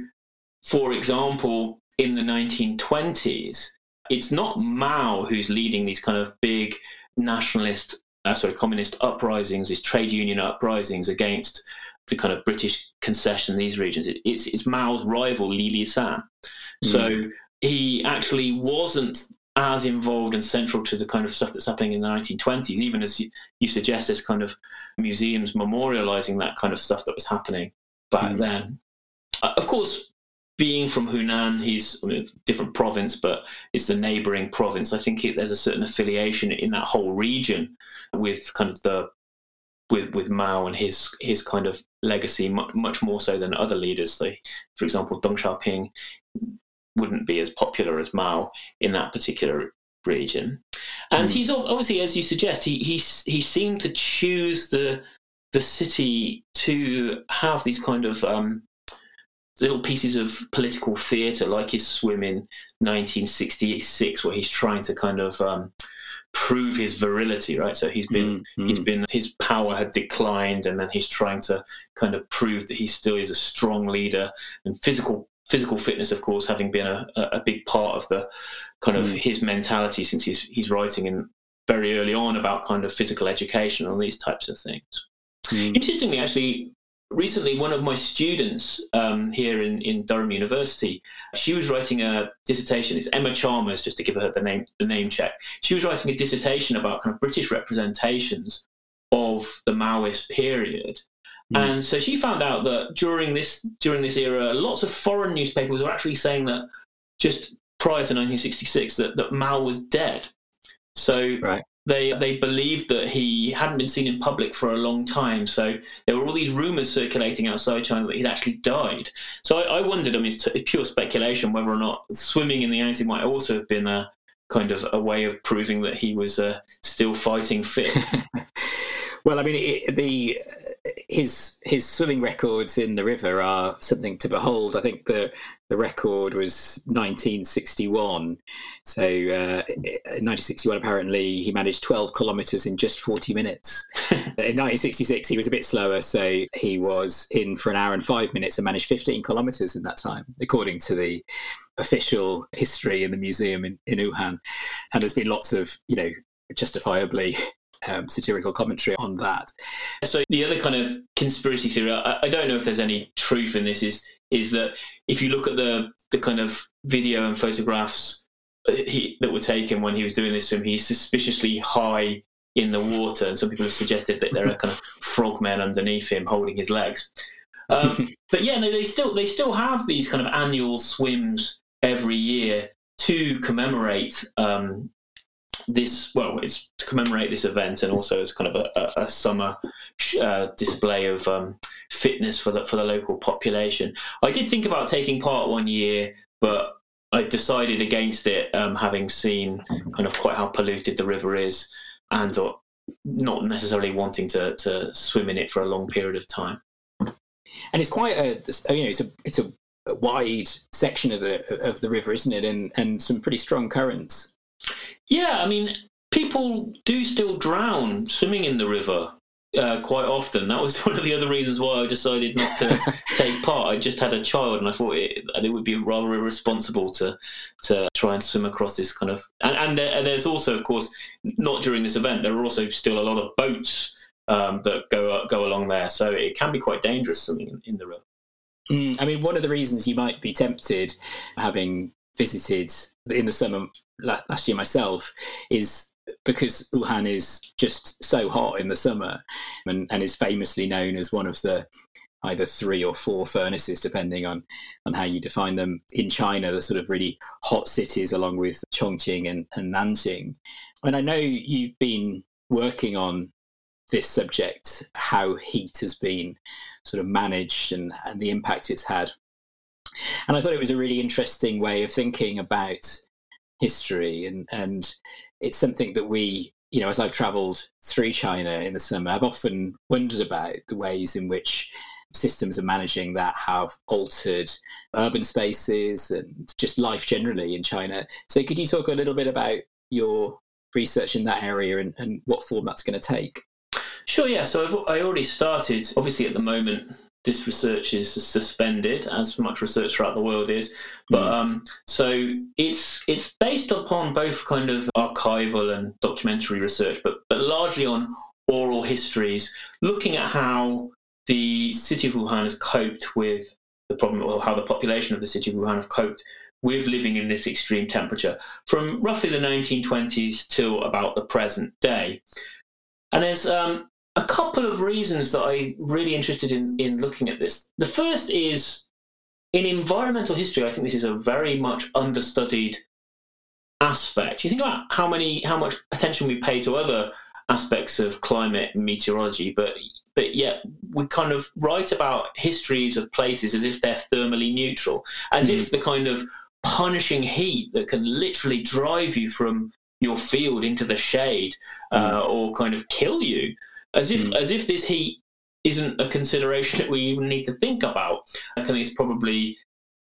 Speaker 2: for example, in the 1920s, it's not Mao who's leading these kind of big nationalist, uh, sorry, communist uprisings, these trade union uprisings against the kind of British concession in these regions. It, it's, it's Mao's rival Li Lisan. Mm. So he actually wasn't as involved and central to the kind of stuff that's happening in the 1920s, even as you, you suggest, there's kind of museums memorializing that kind of stuff that was happening back mm. then. Uh, of course, being from Hunan, he's I mean, a different province, but it's the neighboring province. I think it, there's a certain affiliation in that whole region with kind of the with with Mao and his his kind of legacy, much, much more so than other leaders. Like, for example, Deng Xiaoping wouldn't be as popular as Mao in that particular region. And mm. he's obviously, as you suggest, he he he seemed to choose the the city to have these kind of um, little pieces of political theatre, like his swim in 1966, where he's trying to kind of um, prove his virility, right? So he's been mm, he's been his power had declined, and then he's trying to kind of prove that he still is a strong leader and physical physical fitness, of course, having been a, a big part of the kind of mm. his mentality since he's he's writing in very early on about kind of physical education and these types of things. Mm. Interestingly, actually, recently one of my students um, here in, in Durham University, she was writing a dissertation. It's Emma Chalmers, just to give her the name the name check. She was writing a dissertation about kind of British representations of the Maoist period. Mm. And so she found out that during this during this era, lots of foreign newspapers were actually saying that just prior to 1966 that, that Mao was dead. So right they they believed that he hadn't been seen in public for a long time. So there were all these rumors circulating outside China that he'd actually died. So I, I wondered, I mean, it's, it's, pure speculation whether or not swimming in the Yangtze might also have been a kind of a way of proving that he was uh, still fighting fit. <laughs>
Speaker 1: well, I mean, it, the his his swimming records in the river are something to behold. I think the the record was 1961. So uh, in 1961, apparently he managed 12 kilometres in just 40 minutes. <laughs> in 1966, he was a bit slower, so he was in for an hour and five minutes and managed 15 kilometres in that time, according to the official history in the museum in, in Wuhan. And there's been lots of, you know, justifiably um, satirical commentary on that.
Speaker 2: So the other kind of conspiracy theory, I, I, don't know if there's any truth in this, is is that if you look at the the kind of video and photographs uh, he, that were taken when he was doing this swim, he's suspiciously high in the water, and some people have suggested that there are kind of frogmen underneath him holding his legs. Um, <laughs> but yeah, they, they still they still have these kind of annual swims every year to commemorate um, this well it's to commemorate this event and also as kind of a, a, a summer uh, display of um, fitness for the for the local population. I did think about taking part one year but i decided against it um, having seen kind of quite how polluted the river is and thought not necessarily wanting to to swim in it for a long period of time.
Speaker 1: And it's quite a you know it's a it's a wide section of the of the river isn't it? And and some pretty strong currents
Speaker 2: yeah, I mean, people do still drown swimming in the river uh, quite often. That was <laughs> one of the other reasons why I decided not to <laughs> take part. I just had a child, and I thought it, it would be rather irresponsible to to try and swim across this kind of. And, and there, there's also, of course, not during this event. There are also still a lot of boats um, that go go along there, so it can be quite dangerous swimming in, in the river.
Speaker 1: Mm, I mean, one of the reasons you might be tempted, having visited in the summer last year myself, is because Wuhan is just so hot in the summer and, and is famously known as one of the either three or four furnaces, depending on, on how you define them, in China, the sort of really hot cities, along with Chongqing and, and Nanjing. And I know you've been working on this subject, how heat has been sort of managed and, and the impact it's had and I thought it was a really interesting way of thinking about history, and and it's something that we, you know, as I've travelled through China in the summer, I've often wondered about the ways in which systems of managing that have altered urban spaces and just life generally in China. So, could you talk a little bit about your research in that area and, and what form that's going to take?
Speaker 2: Sure, yeah. So I've, I already started. Obviously, at the moment, this research is suspended, as much research throughout the world is. But mm. um, so it's it's based upon both kind of archival and documentary research, but but largely on oral histories, looking at how the city of Wuhan has coped with the problem, or how the population of the city of Wuhan have coped with living in this extreme temperature from roughly the 1920s till about the present day. And there's um, a couple of reasons that I'm really interested in, in looking at this. The first is in environmental history, I think this is a very much understudied aspect. You think about how many how much attention we pay to other aspects of climate and meteorology, but but yet we kind of write about histories of places as if they're thermally neutral, as mm-hmm. if the kind of punishing heat that can literally drive you from your field into the shade uh, mm. or kind of kill you as if mm. as if this heat isn't a consideration that we even need to think about. I think it's probably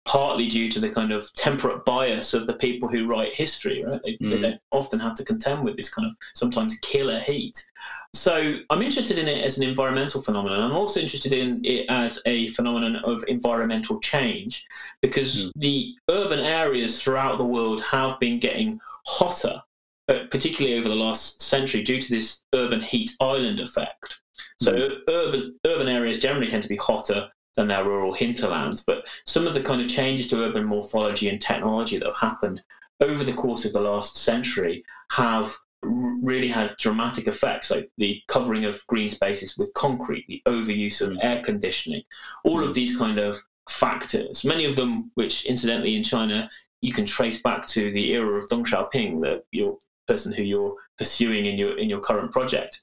Speaker 2: partly due to the kind of temperate bias of the people who write history, right? They, mm. they often have to contend with this kind of sometimes killer heat. So I'm interested in it as an environmental phenomenon. I'm also interested in it as a phenomenon of environmental change because mm. the urban areas throughout the world have been getting hotter, particularly over the last century, due to this urban heat island effect. So mm. urban urban areas generally tend to be hotter than their rural hinterlands. But some of the kind of changes to urban morphology and technology that have happened over the course of the last century have really had dramatic effects, like the covering of green spaces with concrete, the overuse of mm. air conditioning, all of mm. these kind of factors, many of them which incidentally in China you can trace back to the era of Deng Xiaoping, the your person who you're pursuing in your in your current project.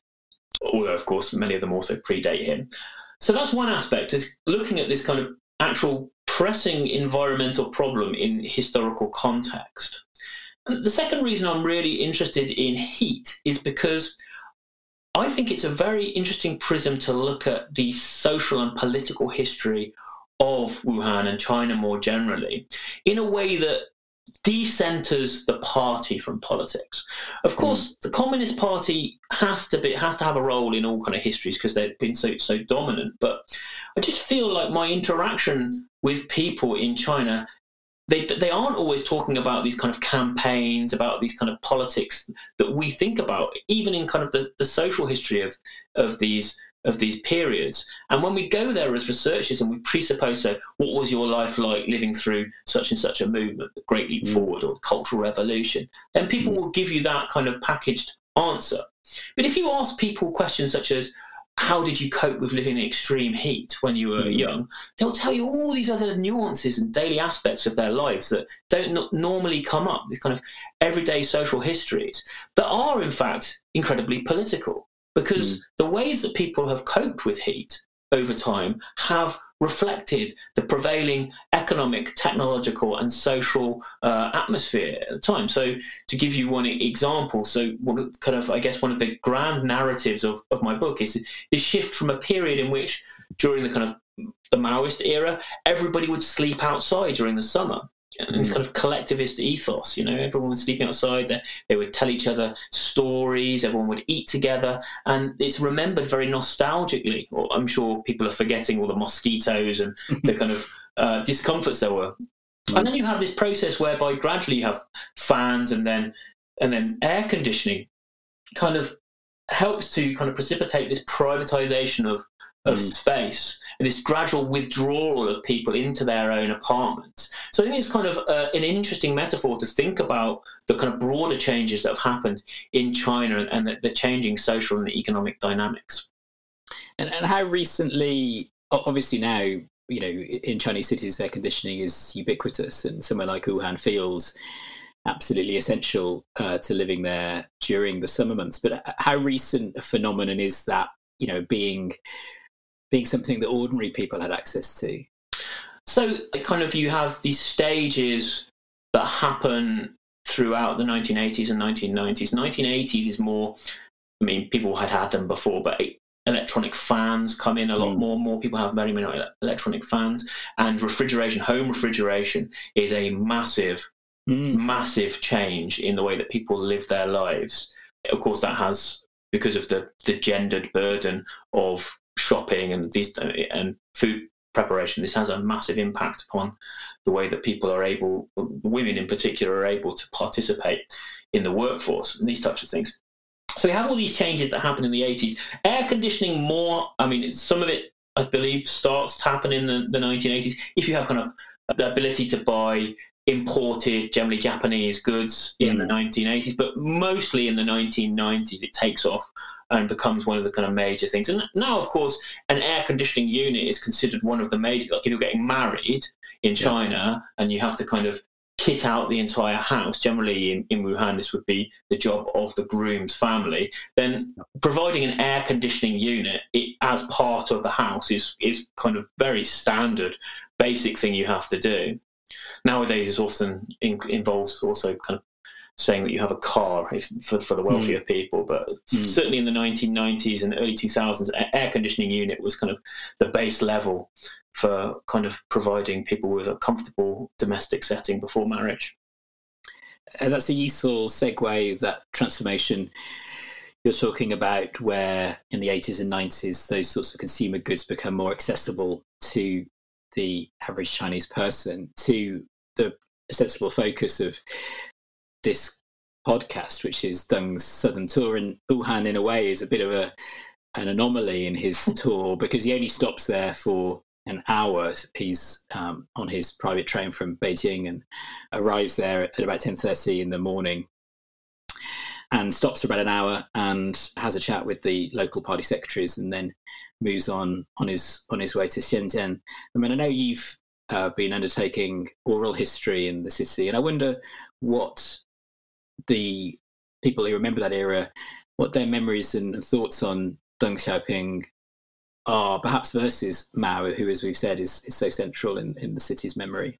Speaker 2: Although of course many of them also predate him. So that's one aspect is looking at this kind of actual pressing environmental problem in historical context. And the second reason I'm really interested in heat is because I think it's a very interesting prism to look at the social and political history of Wuhan and China more generally in a way that decenters the party from politics. Of course, mm. the Communist Party has to be has to have a role in all kind of histories because they've been so so dominant. But I just feel like my interaction with people in China. They, they aren't always talking about these kind of campaigns, about these kind of politics that we think about, even in kind of the, the social history of, of these of these periods. And when we go there as researchers and we presuppose, so what was your life like living through such and such a movement, the Great Leap mm. Forward or the Cultural Revolution, then people mm. will give you that kind of packaged answer. But if you ask people questions such as, how did you cope with living in extreme heat when you were mm. young? They'll tell you all these other nuances and daily aspects of their lives that don't normally come up, these kind of everyday social histories that are, in fact, incredibly political because mm. the ways that people have coped with heat over time have reflected the prevailing economic, technological, and social uh, atmosphere at the time. So, to give you one example, so one kind of, I guess, one of the grand narratives of, of my book is this shift from a period in which, during the kind of the Maoist era, everybody would sleep outside during the summer and this kind of collectivist ethos. You know, everyone was sleeping outside. They, they would tell each other stories. Everyone would eat together, and it's remembered very nostalgically. Or I'm sure people are forgetting all the mosquitoes and <laughs> the kind of uh, discomforts there were. Mm. And then you have this process whereby gradually you have fans and then and then air conditioning, kind of helps to kind of precipitate this privatization of of mm. space and this gradual withdrawal of people into their own apartments. So I think it's kind of uh, an interesting metaphor to think about the kind of broader changes that have happened in China and the, the changing social and economic dynamics.
Speaker 3: And, and how recently, obviously now, you know, in Chinese cities, air conditioning is ubiquitous, and somewhere like Wuhan feels absolutely essential uh, to living there during the summer months. But uh, how recent a phenomenon is that, you know, being being something that ordinary people had access to.
Speaker 2: So, kind of, you have these stages that happen throughout the 1980s and 1990s. 1980s is more, I mean, people had had them before, but electronic fans come in a lot mm. more. More people have very many electronic fans, and refrigeration, home refrigeration, is a massive, mm. massive change in the way that people live their lives. Of course, that has because of the the gendered burden of shopping and these and food preparation, this has a massive impact upon the way that people are able, women in particular, are able to participate in the workforce and these types of things. So we have all these changes that happen in the 80s. Air conditioning more, I mean, some of it, I believe, starts to happen in the, the 1980s. If you have kind of the ability to buy imported, generally Japanese goods in mm. the 1980s, but mostly in the 1990s, it takes off and becomes one of the kind of major things. And now, of course, an air conditioning unit is considered one of the major. Like if you're getting married in China yeah. and you have to kind of kit out the entire house, generally in, in Wuhan, this would be the job of the groom's family. Then providing an air conditioning unit it, as part of the house is is kind of very standard, basic thing you have to do. Nowadays, it often in, involves also kind of saying that you have a car if, for, for the wealthier mm. people. But mm. certainly in the 1990s and early 2000s, air conditioning unit was kind of the base level for kind of providing people with a comfortable domestic setting before marriage.
Speaker 1: Uh, that's a useful segue, that transformation you're talking about, where in the 80s and 90s, those sorts of consumer goods become more accessible to the average Chinese person, to the sensible focus of this podcast, which is Deng's Southern Tour. And Wuhan, in a way, is a bit of a an anomaly in his <laughs> tour because he only stops there for an hour. He's um, on his private train from Beijing and arrives there at about ten thirty in the morning, and stops for about an hour and has a chat with the local party secretaries, and then moves on on his on his way to Shenzhen. I mean, I know you've uh, been undertaking oral history in the city, and I wonder what the people who remember that era, what their memories and thoughts on Deng Xiaoping are, perhaps versus Mao, who, as we've said, is, is so central in, in the city's memory.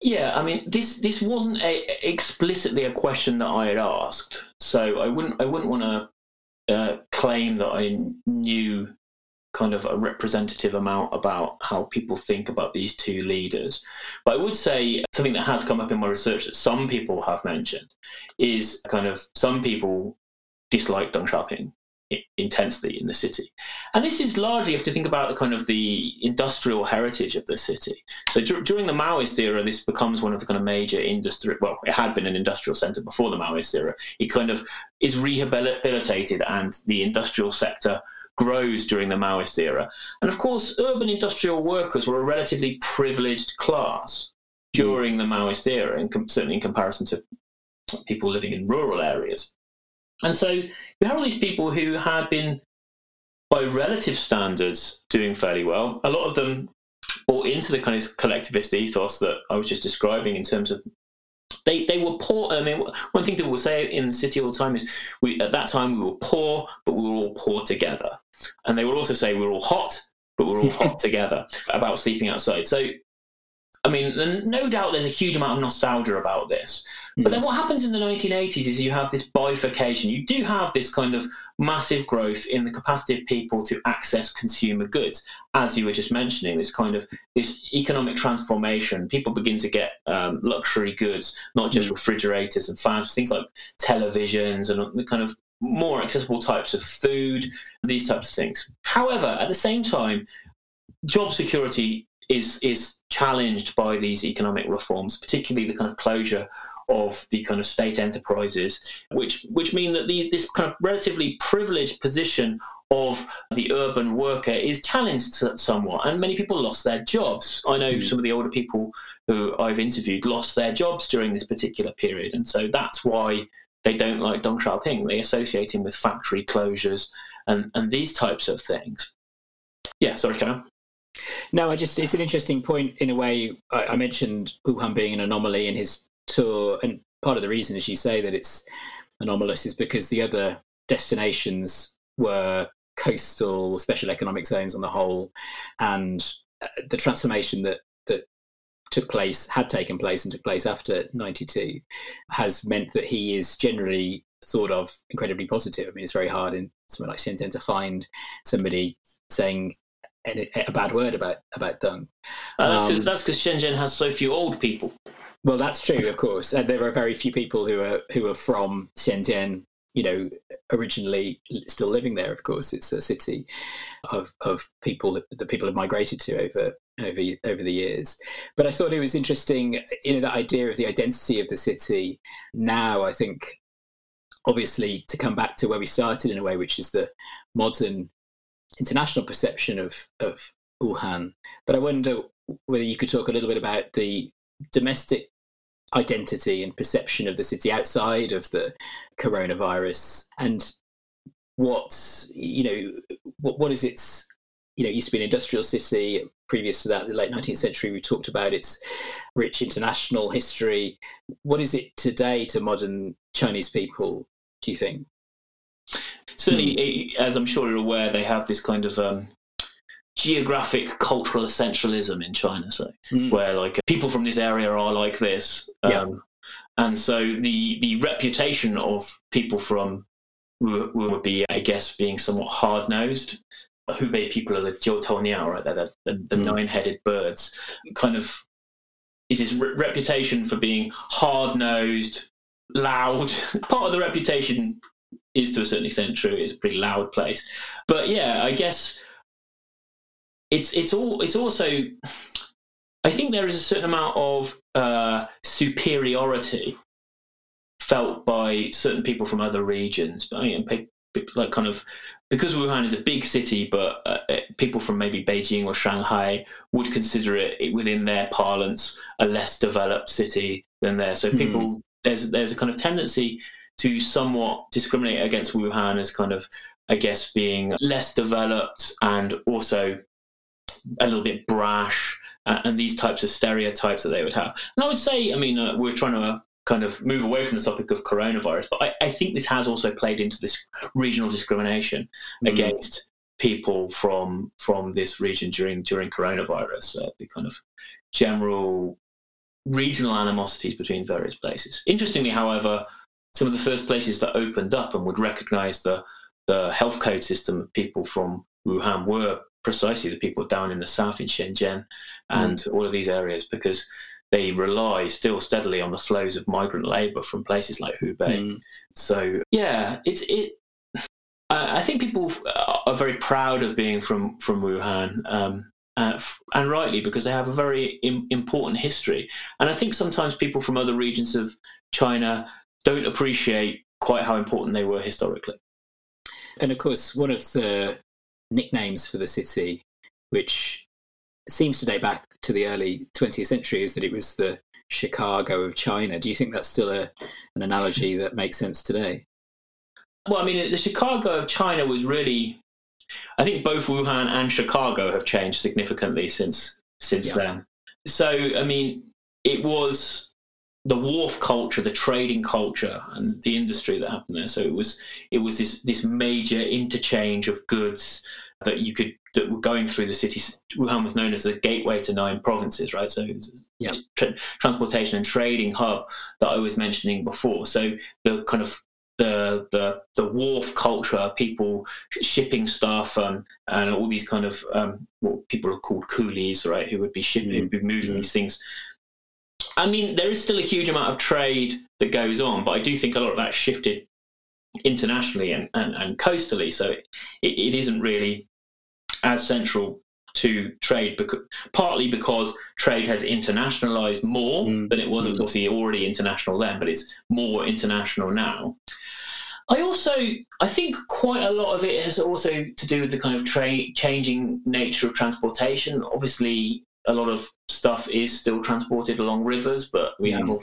Speaker 2: Yeah, I mean, this this wasn't a, explicitly a question that I had asked, so I wouldn't I wouldn't want to uh, claim that I knew kind of a representative amount about how people think about these two leaders. But I would say something that has come up in my research that some people have mentioned is kind of some people dislike Deng Xiaoping intensely in the city. And this is largely, if you have to think about the kind of the industrial heritage of the city. So d- during the Maoist era, this becomes one of the kind of major industry, well, it had been an industrial center before the Maoist era. It kind of is rehabilitated and the industrial sector grows during the Maoist era. And of course, urban industrial workers were a relatively privileged class hmm. during the Maoist era, and certainly in comparison to people living in rural areas. And so you have all these people who had been, by relative standards, doing fairly well. A lot of them bought into the kind of collectivist ethos that I was just describing in terms of they they were poor. I mean, one thing people will say in the city all the time is, we at that time we were poor, but we were all poor together. And they will also say we were all hot, but we we're all <laughs> hot together about sleeping outside. So, I mean, no doubt there's a huge amount of nostalgia about this. But then what happens in the 1980s is you have this bifurcation. You do have this kind of massive growth in the capacity of people to access consumer goods, as you were just mentioning. This kind of this economic transformation. People begin to get um, luxury goods, not just mm. refrigerators and fans, things like televisions and the kind of more accessible types of food, these types of things. However, at the same time, job security is is challenged by these economic reforms, particularly the kind of closure of the kind of state enterprises, which which mean that the, this kind of relatively privileged position of the urban worker is challenged somewhat, and many people lost their jobs. I know mm. some of the older people who I've interviewed lost their jobs during this particular period, and so that's why they don't like Deng Xiaoping. They associate him with factory closures and, and these types of things. Yeah, sorry, Karen.
Speaker 1: No, I just it's an interesting point in a way. I, I mentioned Wuhan being an anomaly in his tour, and part of the reason, as you say, that it's anomalous is because the other destinations were coastal special economic zones on the whole, and uh, the transformation that that took place, had taken place, and took place after '92, has meant that he is generally thought of incredibly positive. I mean, it's very hard in somewhere like Shenzhen to find somebody saying a, a bad word about about Deng.
Speaker 2: Uh, that's because um, Shenzhen has so few old people.
Speaker 1: Well, that's true, of course. And there are very few people who are who are from Shenzhen. You know, originally still living there. Of course, it's a city of of people that, that people have migrated to over over over the years. But I thought it was interesting, you know, that idea of the identity of the city. Now, I think, obviously, to come back to where we started in a way, which is the modern international perception of of Wuhan. But I wonder whether you could talk a little bit about the domestic identity and perception of the city outside of the coronavirus and what you know what what is its you know it used to be an industrial city previous to that the late 19th century we talked about its rich international history what is it today to modern chinese people do you think
Speaker 2: certainly hmm. as i'm sure you're aware they have this kind of um, geographic cultural essentialism in China, so mm. where like people from this area are like this, um, yeah. and so the the reputation of people from would be, I guess, being somewhat hard nosed. Hubei people are the Jiutouniao, right? They're the, the, the
Speaker 3: Mm.
Speaker 2: nine-headed birds. Kind of is this re- reputation for being hard-nosed, loud. <laughs> Part of the reputation is to a certain extent true. It's a pretty loud place, but yeah, I guess it's it's all it's also. I think there is a certain amount of uh, superiority felt by certain people from other regions, but I mean, like kind of because Wuhan is a big city, but uh, uh, people from maybe Beijing or Shanghai would consider it within their parlance a less developed city than there. So people there's there's a kind of tendency to somewhat discriminate against Wuhan as kind of I guess being less developed and also a little bit brash uh, and these types of stereotypes that they would have. And I would say, I mean, uh, we're trying to uh, kind of move away from the topic of coronavirus, but I, I think this has also played into this regional discrimination
Speaker 3: Mm.
Speaker 2: against people from from this region during during coronavirus. Uh, the kind of general regional animosities between various places. Interestingly, however, some of the first places that opened up and would recognise the the health code system of people from Wuhan were precisely the people down in the south in Shenzhen and all of these areas because they rely still steadily on the flows of migrant labour from places like Hubei.
Speaker 3: Mm.
Speaker 2: So yeah, it's it. I think people are very proud of being from from Wuhan, um, uh, f- and rightly because they have a very Im- important history. And I think sometimes people from other regions of China don't appreciate quite how important they were historically.
Speaker 3: And of course, one of the nicknames for the city, which seems to date back to the early 20th century, is that it was the Chicago of China. Do you think that's still a, an analogy that makes sense today?
Speaker 2: Well, I mean, the Chicago of China was really. I think both Wuhan and Chicago have changed significantly since since
Speaker 3: Yeah.
Speaker 2: then. So, I mean, it was the wharf culture, the trading culture, and the industry that happened there. So it was it was this this major interchange of goods that you could that were going through the city. Wuhan was known as the gateway to nine provinces, right? So it was
Speaker 3: Yeah.
Speaker 2: tra- transportation and trading hub that I was mentioning before. So the kind of the the the wharf culture, people shipping stuff, um, and all these kind of um, what people are called coolies, right? Who would be shipping,
Speaker 3: Mm.
Speaker 2: who'd be moving
Speaker 3: Mm.
Speaker 2: these things. I mean, there is still a huge amount of trade that goes on, but I do think a lot of that shifted internationally and, and, and coastally. So it, it isn't really as central to trade, because, partly because trade has internationalized more
Speaker 3: Mm.
Speaker 2: than it was.
Speaker 3: Mm.
Speaker 2: obviously already international then, but it's more international now. I also, I think quite a lot of it has also to do with the kind of trade changing nature of transportation. Obviously, a lot of stuff is still transported along rivers, but we
Speaker 3: Yeah.
Speaker 2: have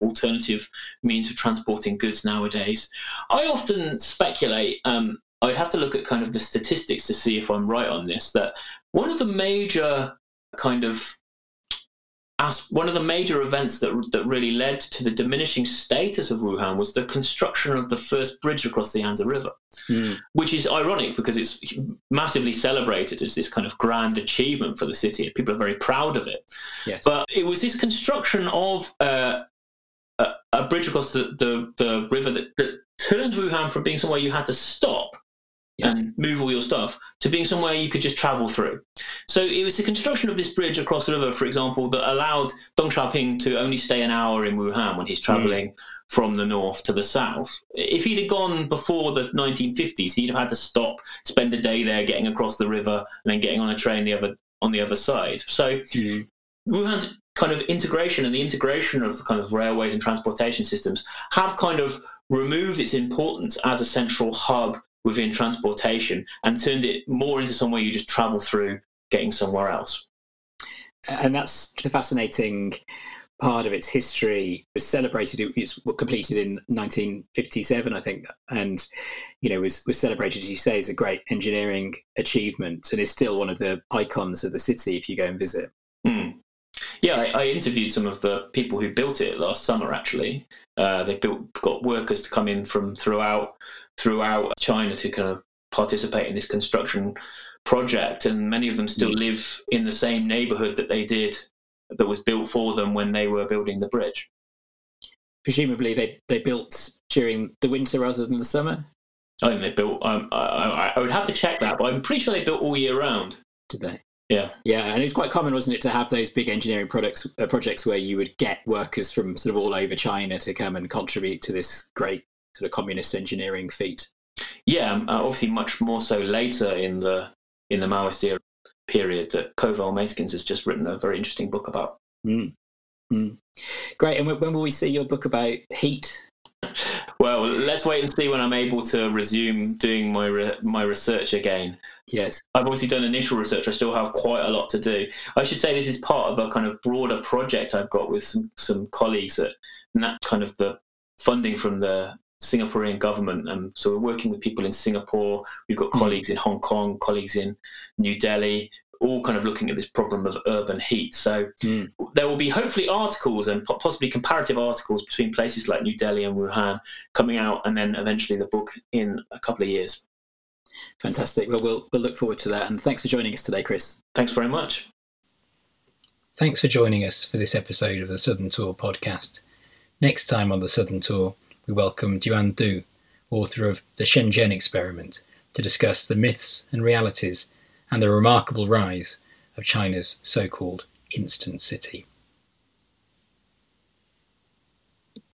Speaker 2: alternative means of transporting goods nowadays. I often speculate. Um, I'd have to look at kind of the statistics to see if I'm right on this. That one of the major kind of as one of the major events that that really led to the diminishing status of Wuhan was the construction of the first bridge across the Yangtze River
Speaker 3: Mm.
Speaker 2: which is ironic because it's massively celebrated as this kind of grand achievement for the city. People are very proud of it.
Speaker 3: Yes.
Speaker 2: But it was this construction of uh, a, a bridge across the, the, the river that, that turned Wuhan from being somewhere you had to stop. And move all your stuff to being somewhere you could just travel through. So it was the construction of this bridge across the river, for example, that allowed Deng Xiaoping to only stay an hour in Wuhan when he's traveling from the north to the south. If he'd have gone before the 1950s, he'd have had to stop, spend a day there, getting across the river, and then getting on a train the other on the other side. So
Speaker 3: Mm.
Speaker 2: Wuhan's kind of integration and the integration of the kind of railways and transportation systems have kind of removed its importance as a central hub within transportation and turned it more into somewhere you just travel through getting somewhere else.
Speaker 3: and that's the fascinating part of its history. It was celebrated. It was completed in 1957, I think, and you know was was celebrated as you say as a great engineering achievement, and is still one of the icons of the city if you go and visit.
Speaker 2: Hmm. Yeah, I, I interviewed some of the people who built it last summer. Actually, uh, they built got workers to come in from throughout throughout China to kind of participate in this construction project, and many of them still live in the same neighborhood that they did that was built for them when they were building the bridge.
Speaker 3: Presumably, they they built during the winter rather than the summer.
Speaker 2: I think they built. Um, I, I, I would have to check that, but I'm pretty sure they built all year round.
Speaker 3: Did they?
Speaker 2: Yeah.
Speaker 3: Yeah, and it's quite common, wasn't it, to have those big engineering products uh, projects where you would get workers from sort of all over China to come and contribute to this great sort of communist engineering feat.
Speaker 2: Yeah, um, uh, obviously much more so later in the in the Maoist era period that Covell Meyskens has just written a very interesting book about.
Speaker 3: Mm. Mm. Great. And when will we see your book about heat?
Speaker 2: Well, let's wait and see when I'm able to resume doing my re- my research again.
Speaker 3: Yes.
Speaker 2: I've obviously done initial research. I still have quite a lot to do. I should say this is part of a kind of broader project I've got with some some colleagues at and that kind of the funding from the Singaporean government. And so we're working with people in Singapore. We've got colleagues in Hong Kong, colleagues in New Delhi, all kind of looking at this problem of urban heat. So
Speaker 3: Mm.
Speaker 2: there will be hopefully articles and possibly comparative articles between places like New Delhi and Wuhan coming out, and then eventually the book in a couple of years.
Speaker 3: Fantastic. Well, we'll we'll look forward to that. And thanks for joining us today, Chris.
Speaker 2: Thanks very much.
Speaker 1: Thanks for joining us for this episode of the Southern Tour podcast. Next time on the Southern Tour, we welcome Juan Du, author of The Shenzhen Experiment, to discuss the myths and realities and the remarkable rise of China's so called instant city.